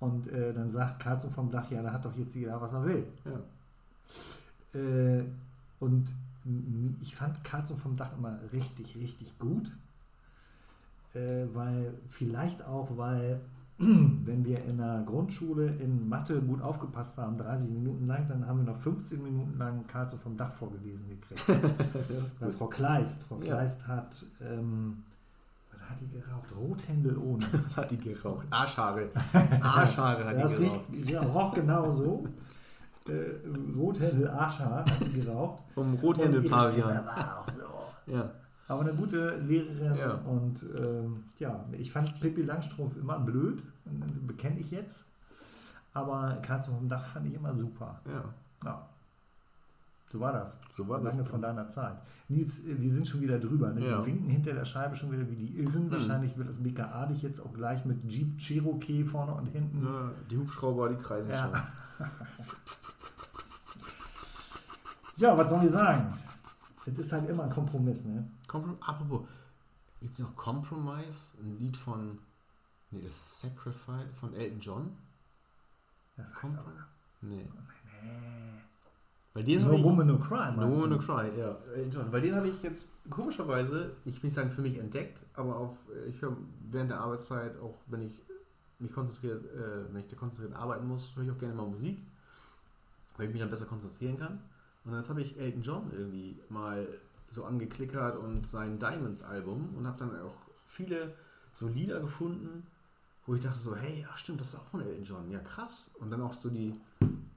und äh, dann sagt Karlsson vom Dach, ja, da hat doch jetzt jeder, was er will. ja. Äh, und ich fand Karlsson vom Dach immer richtig, richtig gut. Äh, weil, vielleicht auch, weil, wenn wir in der Grundschule in Mathe gut aufgepasst haben, 30 Minuten lang, dann haben wir noch 15 Minuten lang Karlsson vom Dach vorgelesen gekriegt. Frau Kleist, Frau Ja. Kleist hat, ähm, hat die geraucht? Rothändel ohne. Was hat die geraucht? Arschhaare. Arschhaare hat Das die geraucht. riecht, ja, roch genau so. Äh, Rothändel Arschhaar hat die geraucht. Vom ihre Stimme war auch so. Ja. Aber eine gute Lehrerin Ja. und ähm, ja, ich fand Pippi Langstrumpf immer blöd, bekenne ich jetzt. Aber Karlsson vom Dach fand ich immer super. ja. Ja. So war das. So war das Lange von deiner Zeit. Nils, äh, wir sind schon wieder drüber. Ne? Ja. Die winken hinter der Scheibe schon wieder wie die Irren. Wahrscheinlich wird das BKA dich jetzt auch gleich mit Jeep Cherokee vorne und hinten. Ja, Die Hubschrauber, die kreisen Ja. schon. Ja, was soll ich sagen? Das ist halt immer ein Kompromiss. Ne? Comprom Apropos, gibt es noch Compromise? Ein Lied von. Nee, das ist Sacrifice von Elton John? Das heißt Komprom aber. Nee. Nee. Weil den No. Woman No Cry. No Woman? No Cry, ja. John. Weil den habe ich jetzt komischerweise, ich will nicht sagen für mich entdeckt, aber auf, ich höre während der Arbeitszeit, auch wenn ich mich konzentriert, äh, wenn ich da konzentriert arbeiten muss, höre ich auch gerne mal Musik, weil ich mich dann besser konzentrieren kann. Und jetzt habe ich Elton John irgendwie mal so angeklickert und sein Diamonds Album und habe dann auch viele so Lieder gefunden, wo ich dachte so, hey, ach stimmt, das ist auch von Elton John. Ja, krass. Und dann auch so die,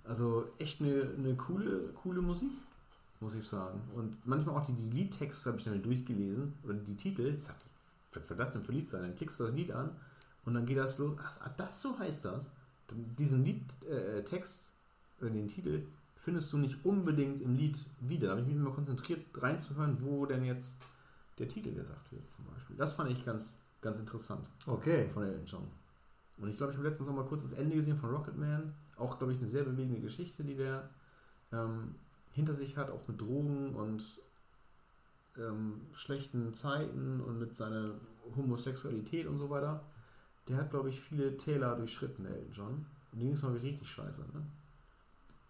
also echt eine, eine coole, coole Musik, muss ich sagen. Und manchmal auch die, die Liedtexte habe ich dann durchgelesen oder die Titel. Ich was soll das denn für Lied sein? Dann klickst du das Lied an und dann geht das los. Ach, ah, das so heißt das. Diesen Liedtext äh, den Titel findest du nicht unbedingt im Lied wieder. Da habe ich mich immer konzentriert reinzuhören, wo denn jetzt der Titel gesagt wird zum Beispiel. Das fand ich ganz, ganz interessant Okay. von Elton John. Und ich glaube, ich habe letztens auch mal kurz das Ende gesehen von Rocketman. Auch, glaube ich, eine sehr bewegende Geschichte, die der ähm, hinter sich hat, auch mit Drogen und ähm, schlechten Zeiten und mit seiner Homosexualität und so weiter. Der hat, glaube ich, viele Täler durchschritten, Elton John. Und dem ging es mal richtig scheiße. Ne?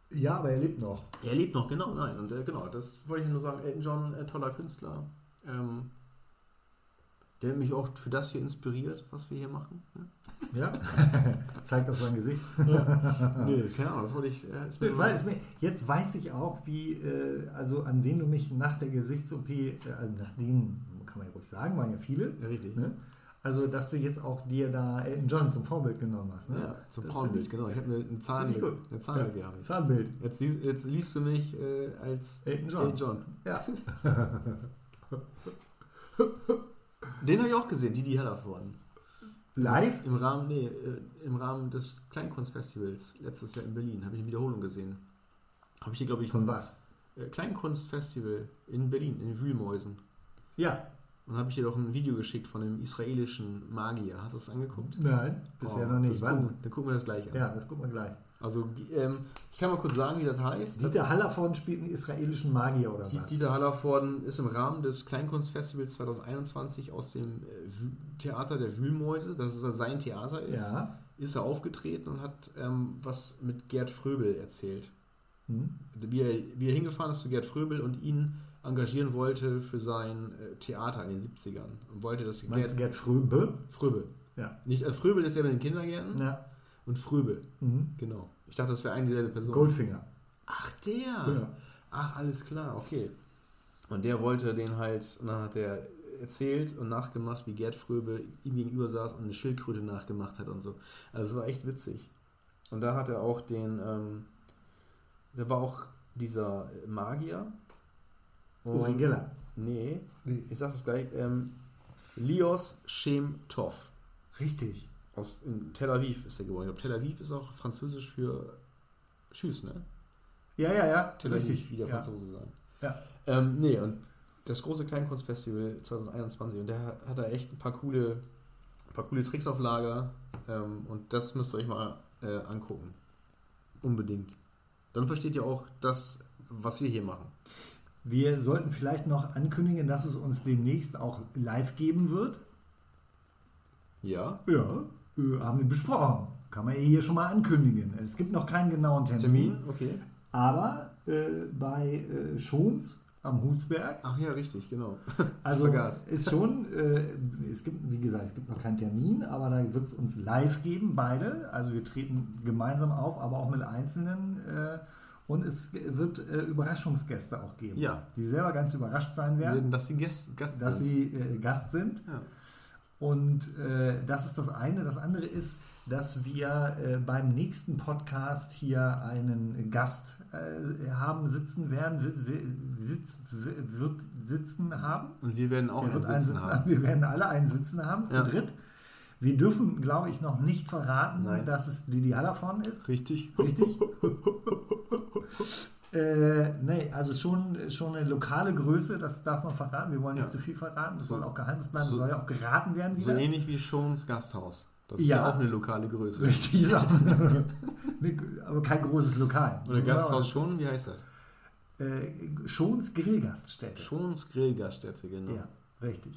Ja, aber er lebt noch. Er lebt noch, genau, nein. Und äh, genau, das wollte ich nur sagen. Elton John, äh, toller Künstler. Ähm, der mich auch für das hier inspiriert, was wir hier machen. Ne? Ja. Zeigt auf sein Gesicht. Nee, keine Ahnung, das wollte ich. Äh, ist mir Weiß mir- Jetzt weiß ich auch, wie, äh, also an wen du mich nach der Gesichts-OP, äh, also nach denen, kann man ja ruhig sagen, waren ja viele. Ja, richtig. Ne? Also, dass du jetzt auch dir da Elton John zum Vorbild genommen hast. Ne? Ja, zum Das Frauenbild, find genau. Ich habe eine, eine Find Zahn, ich gut. eine Zahnlücke Ja. ich. Zahnbild. Jetzt, liest- jetzt liest du mich äh, als Elton John. Elton John. Ja. Den habe ich auch gesehen, Didi Hallervorden. Live? Im Rahmen, nee, äh, im Rahmen des Kleinkunstfestivals letztes Jahr in Berlin habe ich eine Wiederholung gesehen. Habe ich dir, glaube ich, Von was? äh, Kleinkunstfestival in Berlin, in den Wühlmäusen. Ja. Und habe ich dir doch ein Video geschickt von einem israelischen Magier. Hast du es angeguckt? Nein, bisher Oh, noch nicht. Gucken, dann gucken wir das gleich an. Ja, das gucken wir gleich. Also, ähm, ich kann mal kurz sagen, wie das heißt. Dieter Hallervorden spielt einen israelischen Magier oder was? Dieter Hallervorden ist im Rahmen des Kleinkunstfestivals 2021 aus dem äh, Theater der Wühlmäuse, das ist sein Theater ist, Ja. ist er aufgetreten und hat ähm, was mit Gerd Fröbel erzählt. Hm? Wie er, wie er hingefahren ist zu Gerd Fröbel und ihn engagieren wollte für sein äh, Theater in den 70ern. Und wollte das Meinst du Gerd Fröbe? Fröbel. Ja. Nicht, äh, Fröbel ist ja mit den Kindergärten ja. Und Fröbel. Mhm. Genau. Ich dachte, das wäre eine dieselbe Person. Goldfinger. Ach, der. Ja. Ach, alles klar, okay. Und der wollte den halt, und dann hat er erzählt und nachgemacht, wie Gerd Fröbe ihm gegenüber saß und eine Schildkröte nachgemacht hat und so. Also es war echt witzig. Und da hat er auch den, ähm, da war auch dieser Magier. Uri Geller. Nee, Nee. ich sag das gleich. Ähm, Lios Shem Tov. Richtig. Aus in Tel Aviv ist er geboren. Ich glaube, Tel Aviv ist auch französisch für Tschüss, ne? Ja, ja, ja. Tel Richtig. Aviv, wie der ja. Franzose sagen. Ja. Ähm, nee, und das große Kleinkunstfestival 2021 und der hat da echt ein paar coole, ein paar coole Tricks auf Lager ähm, und das müsst ihr euch mal äh, angucken. Unbedingt. Dann versteht ihr auch das, was wir hier machen. Wir sollten vielleicht noch ankündigen, dass es uns demnächst auch live geben wird. Ja. Ja, haben wir besprochen. Kann man hier schon mal ankündigen. Es gibt noch keinen genauen Termin. Termin? Okay. Aber äh, bei äh, Schons am Hutsberg, Ach ja, richtig, genau. also vergaß. ist schon, äh, es gibt, wie gesagt, es gibt noch keinen Termin, aber da wird es uns live geben, beide. Also wir treten gemeinsam auf, aber auch mit Einzelnen. Äh, und es wird äh, Überraschungsgäste auch geben, Ja. die selber ganz überrascht sein werden, Dass sie Gast, Gast dass sind. sie äh, Gast sind. Ja. Und äh, das ist das eine. Das andere ist, dass wir äh, beim nächsten Podcast hier einen Gast äh, haben sitzen werden, wird, sitz, wird sitzen haben. Und wir werden auch einen Sitzen Sitzen haben. haben. Wir werden alle einen Sitzen haben, zu Ja. dritt. Wir dürfen, glaube ich, noch nicht verraten, Nein. dass es Didi Hallervorn ist. Richtig. Richtig? äh, nee, also schon, schon eine lokale Größe, das darf man verraten. Wir wollen nicht Ja. zu viel verraten, das So- soll auch Geheimnis bleiben, das so- soll ja auch geraten werden So wieder. ähnlich wie Schons Gasthaus. Das ist Ja. ja auch eine lokale Größe. Richtig, ist auch- Nee, aber kein großes Lokal. Oder Gasthaus schon, wie heißt das? Äh, Schons Grillgaststätte. Schons Grillgaststätte, genau. Ja, richtig.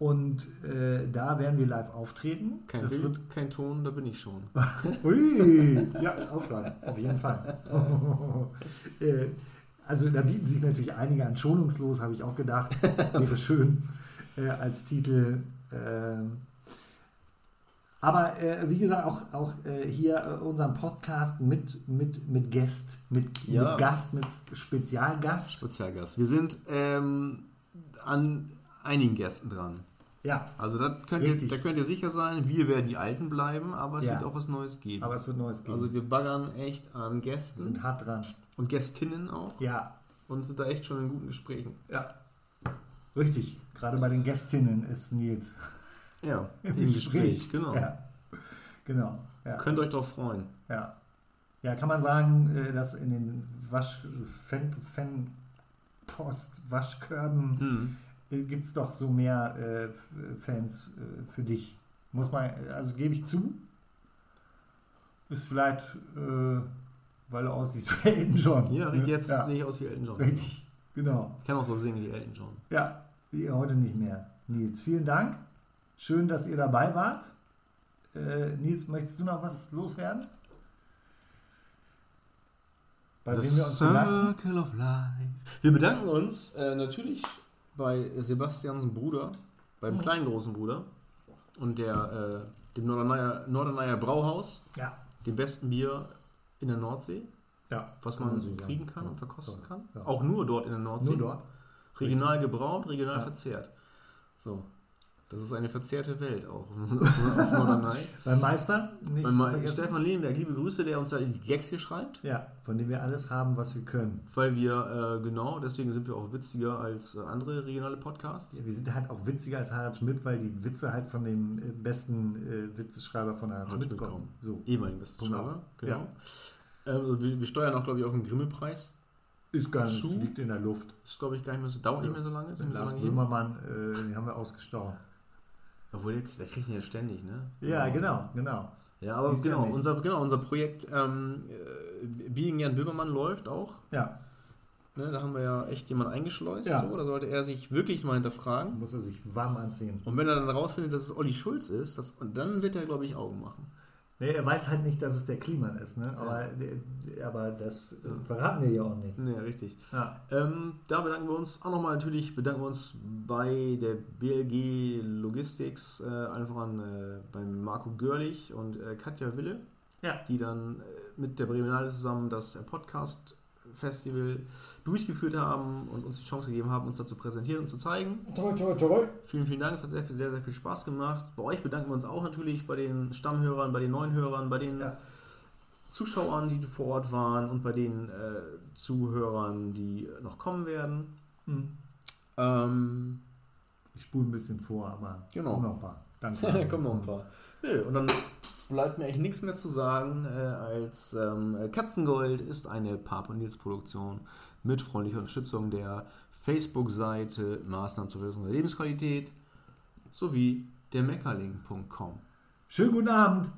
Und äh, da werden wir live auftreten. Kein das Bild, wird kein Ton, da bin ich schon. Ui, ja, aufschlagen, auf jeden Fall. Äh, also da bieten sich natürlich einige an. Schonungslos, habe ich auch gedacht. Wäre schön äh, als Titel. ähm. aber äh, wie gesagt, auch, auch äh, hier unseren Podcast mit, mit, mit Gast, mit, Ja. mit Gast, mit Spezialgast. Sozialgast. Wir sind ähm, an einigen Gästen dran. Ja, Also da könnt, ihr, da könnt ihr sicher sein, wir werden die Alten bleiben, aber es Ja. wird auch was Neues geben. aber es wird Neues geben. also wir baggern echt an wir Gästen sind hart dran. und Gästinnen auch Ja, und sind da echt schon in guten Gesprächen. ja. Richtig. Gerade bei den Gästinnen ist Nils Ja, im, im Gespräch, genau. Ja, genau. Ja. Könnt euch darauf freuen. Ja. ja, kann man sagen, äh, dass in den Wasch Fan, Fan Post Waschkörben Hm. Gibt es doch so mehr äh, Fans äh, für dich. Muss man, also gebe ich zu. Ist vielleicht, äh, weil du aussiehst wie Elton John. Ja, jetzt ja, sehe ich aus wie Elton John. Richtig, genau. Ich kann auch so singen wie Elton John. Ja, wie heute nicht mehr. Nils, vielen Dank. Schön, dass ihr dabei wart. Äh, Nils, möchtest du noch was loswerden? Bei The? Circle of Life. Wir bedanken uns äh, natürlich bei Sebastians Bruder, beim Mhm. kleinen großen Bruder und der, äh, dem Norderneier, Norderneier Brauhaus, Ja. dem besten Bier in der Nordsee, ja, was man so sagen. kriegen kann Ja, und verkosten ja, kann. ja. Auch nur dort in der Nordsee. Nur dort. Regional gebraut, regional Ja. verzehrt. So. Das ist eine verzehrte Welt auch. Beim Meister, nicht zu Ma- vergessen. Stefan Lehnberg, liebe Grüße, der uns da die Gags hier schreibt. Ja, von dem wir alles haben, was wir können. Weil wir, äh, genau, deswegen sind wir auch witziger als äh, andere regionale Podcasts. Ja, wir sind halt auch witziger als Harald Schmidt, weil die Witze halt von dem äh, besten äh, Witzeschreiber von Harald Harald Schmidt kommen. So. Ehemaligen aus. genau. Ähm, wir, wir steuern auch, glaube ich, auf den Grimme-Preis. Ist gar nicht, Zu? liegt in der Luft. Ist, glaube ich, gar nicht mehr so, dauert nicht mehr so lange. Mehr so Lars lange. Böhmermann, äh, den haben wir ausgestochen. Obwohl, der, der kriegt ihn ja ständig, ne? Ja, genau, genau. Ja, aber Dies genau, unser, genau, unser Projekt ähm, äh, Being Jan Böhmermann läuft auch. Ja, Ne, da haben wir ja echt jemanden eingeschleust. Ja. So, da sollte er sich wirklich mal hinterfragen. muss er sich warm anziehen. Und wenn er dann rausfindet, dass es Olli Schulz ist, das, und dann wird er, glaube ich, Augen machen. Nee, er weiß halt nicht, dass es der Kliman ist, ne? aber, ja. aber das äh, verraten wir ja auch nicht. Nee, richtig. Ja. Ähm, da bedanken wir uns auch nochmal natürlich, bedanken wir uns bei der BLG Logistics, äh, allen voran äh, beim Marco Görlich und äh, Katja Wille, ja. die dann äh, mit der Bremenale zusammen das äh, Podcast Festival durchgeführt haben und uns die Chance gegeben haben, uns da zu präsentieren und zu zeigen. Toll, toll, toll. Vielen, vielen Dank. Es hat sehr, viel, sehr, sehr viel Spaß gemacht. Bei euch bedanken wir uns auch natürlich bei den Stammhörern, bei den neuen Hörern, bei den ja. Zuschauern, die vor Ort waren und bei den äh, Zuhörern, die noch kommen werden. Mhm. Ähm, ich spule ein bisschen vor, aber genau. kommen noch ein paar. Danke. kommen noch ein paar. Nö, und dann bleibt mir eigentlich nichts mehr zu sagen, äh, als ähm, Katzengold ist eine Papa Nils Produktion mit freundlicher Unterstützung der Facebook-Seite Maßnahmen zur Verbesserung der Lebensqualität sowie der Meckerling.com. Schönen guten Abend.